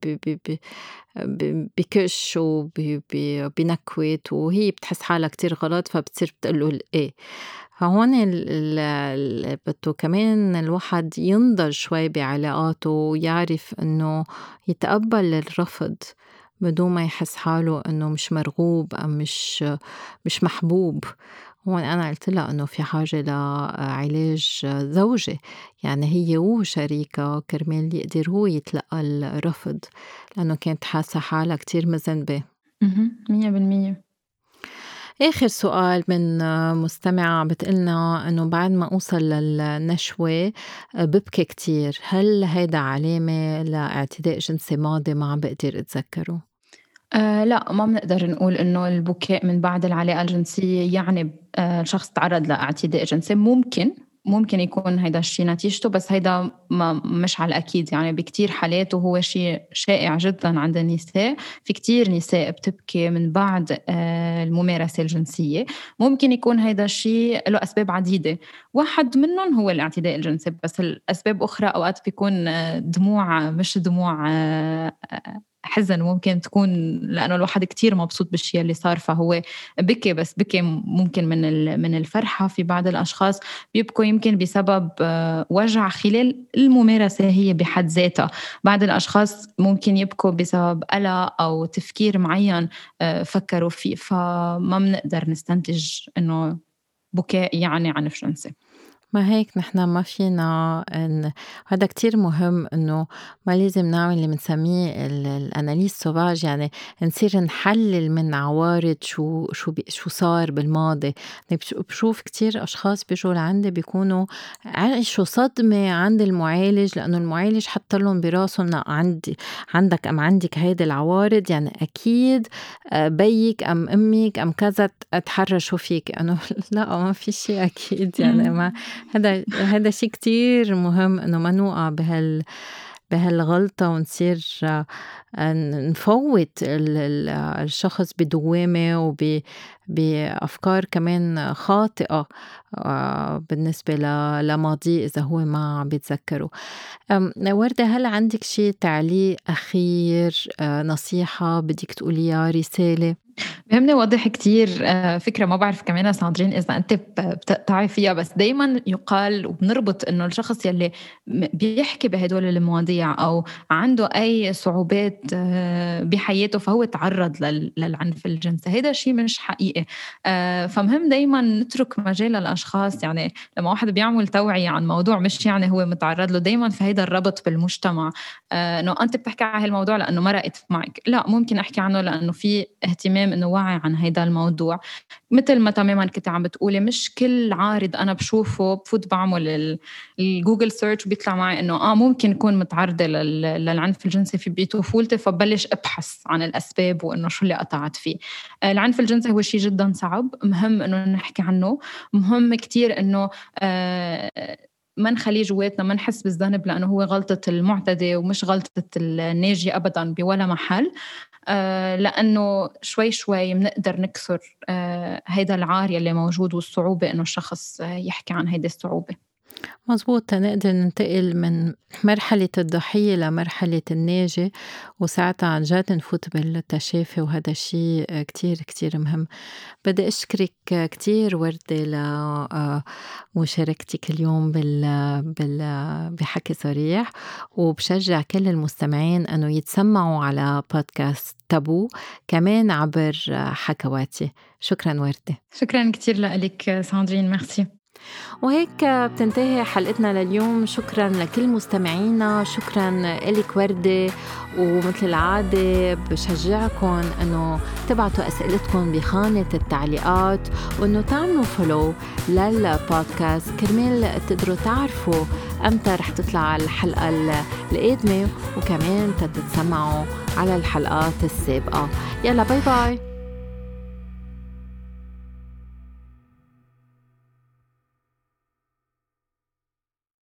بكش وبينكوت وهي بتحس حالها كتير غلط فبتصير بتقول إيه فهون بده كمان الواحد ينضج شوي بعلاقاته ويعرف إنه يتقبل الرفض بدون ما يحس حاله إنه مش مرغوب أو مش مش محبوب. هون أنا قلت لها إنه في حاجة لعلاج زوجي يعني هي وشريكها كرمال يقدر هو يتلقى الرفض لأنه كانت حاسة حالها كتير مذنبة. مية بالمية. آخر سؤال من مستمعة بتقلنا إنه بعد ما أوصل للنشوة ببكي كتير هل هيدا علامة لاعتداء جنسي ماضي ما عم بقدر أتذكره؟ آه لأ ما بنقدر نقول إنه البكاء من بعد العلاقة الجنسية يعني آه الشخص تعرض لإعتداء جنسي ممكن ممكن يكون هيدا الشيء نتيجته بس هيدا ما مش على الأكيد. يعني بكتير حالات وهو شيء شائع جدا عند النساء في كتير نساء بتبكي من بعد آه، الممارسة الجنسية. ممكن يكون هيدا الشيء له أسباب عديدة. واحد منهم هو الاعتداء الجنسي بس الأسباب أخرى أوقات بيكون آه، دموع مش دموع آه، حزن ممكن تكون لأنه الواحد كتير مبسوط بالشيء اللي صار فهو بكي بس بكي ممكن من من الفرحة في بعض الأشخاص. بيبكوا يمكن بسبب آه، وجع خلال الممارسة هي بحد ذاتها. بعض الأشخاص ممكن يبكوا بسبب قلق أو تفكير معين آه، فكروا فيه. فما بنقدر نستنتج إنه بكاء يعني عنف جنسي ما هيك نحن ما فينا إن هذا كتير مهم إنه ما لازم نعمل اللي بنسميه الأناليز سوفاج يعني نصير نحلل من عوارض شو شو شو صار بالماضي. يعني بشوف كتير أشخاص بيجوا لعندي بيكونوا عاشوا صدمة عند المعالج لأنه المعالج حط لهم براسهم عندي عندك أم عندك هيدي العوارض يعني أكيد آه، بيك أم أمك أم كذا تحرشوا فيك. أنه لا ما في شيء أكيد يعني ما هذا هذا شيء كتير مهم إنه ما نوقع بهال بهالغلطة ونصير آه، نفوت الشخص بدوامة وبأفكار كمان خاطئة آه، بالنسبة لماضيه إذا هو ما عم بيتذكره وردة هل عندك شي تعليق أخير آه، نصيحة بدك تقوليها رسالة؟ بهمني وضح كتير آه، فكرة ما بعرف كمان صادرين إذا أنت بتقطعي فيها بس دايما يقال وبنربط إنه الشخص يلي بيحكي بهدول المواضيع أو عنده أي صعوبات آه، بحياته فهو تعرض للعنف الجنسي هذا شيء مش حقيقي. آه، فمهم دايما نترك مجال للأشخاص. يعني لما واحد بيعمل توعية عن موضوع مش يعني هو متعرض له دايما في هيدا الربط بالمجتمع. إنه أنت بتحكي عن هالموضوع لأنه مرقت معك. لا ممكن أحكي عنه لأنه في اهتمام إنه واعي عن هيدا الموضوع. مثل ما تماما كنت عم بتقولي مش كل عارض أنا بشوفه بفوت بعمل ال Google search بيطلع معي إنه آه ممكن اكون متعرضة للعنف الجنسي في بطفولتي فبلش أبحث عن الأسباب وإنه شو اللي قطعت فيه. آه، العنف الجنسي هو شيء جدا صعب مهم إنه نحكي عنه. مهم كتير إنه آه ما نخليه جواتنا ما نحس بالذنب لأنه هو غلطة المعتدي ومش غلطة الناجي ابدا بولا محل. آه، لأنه شوي شوي بنقدر نكسر آه، هيدا العار يلي موجود والصعوبة إنه الشخص يحكي عن هيدي الصعوبة. مزبوط نقدر ننتقل من مرحلة الضحية لمرحلة الناجي وساعتها عن جد نفوت بالتشافي وهذا الشيء كتير كتير مهم. بدي أشكرك كتير وردة لمشاركتك اليوم بال بال بحكي صريح. وبشجع كل المستمعين أنه يتسمعوا على بودكاست تابو كمان عبر حكواتي. شكرا وردة. شكرا كتير لك ساندرين. ميرسي وهيك بتنتهي حلقتنا لليوم. شكرا لكل مستمعينا. شكرا لك وردة. ومثل العادة بشجعكم إنه تبعتوا أسئلتكم بخانة التعليقات وإنه تعملوا follow للبودكاست. كرمال تقدروا تعرفوا أمتى رح تطلع الحلقة القادمة. وكمان تتسمعوا على الحلقات السابقة. يلا باي باي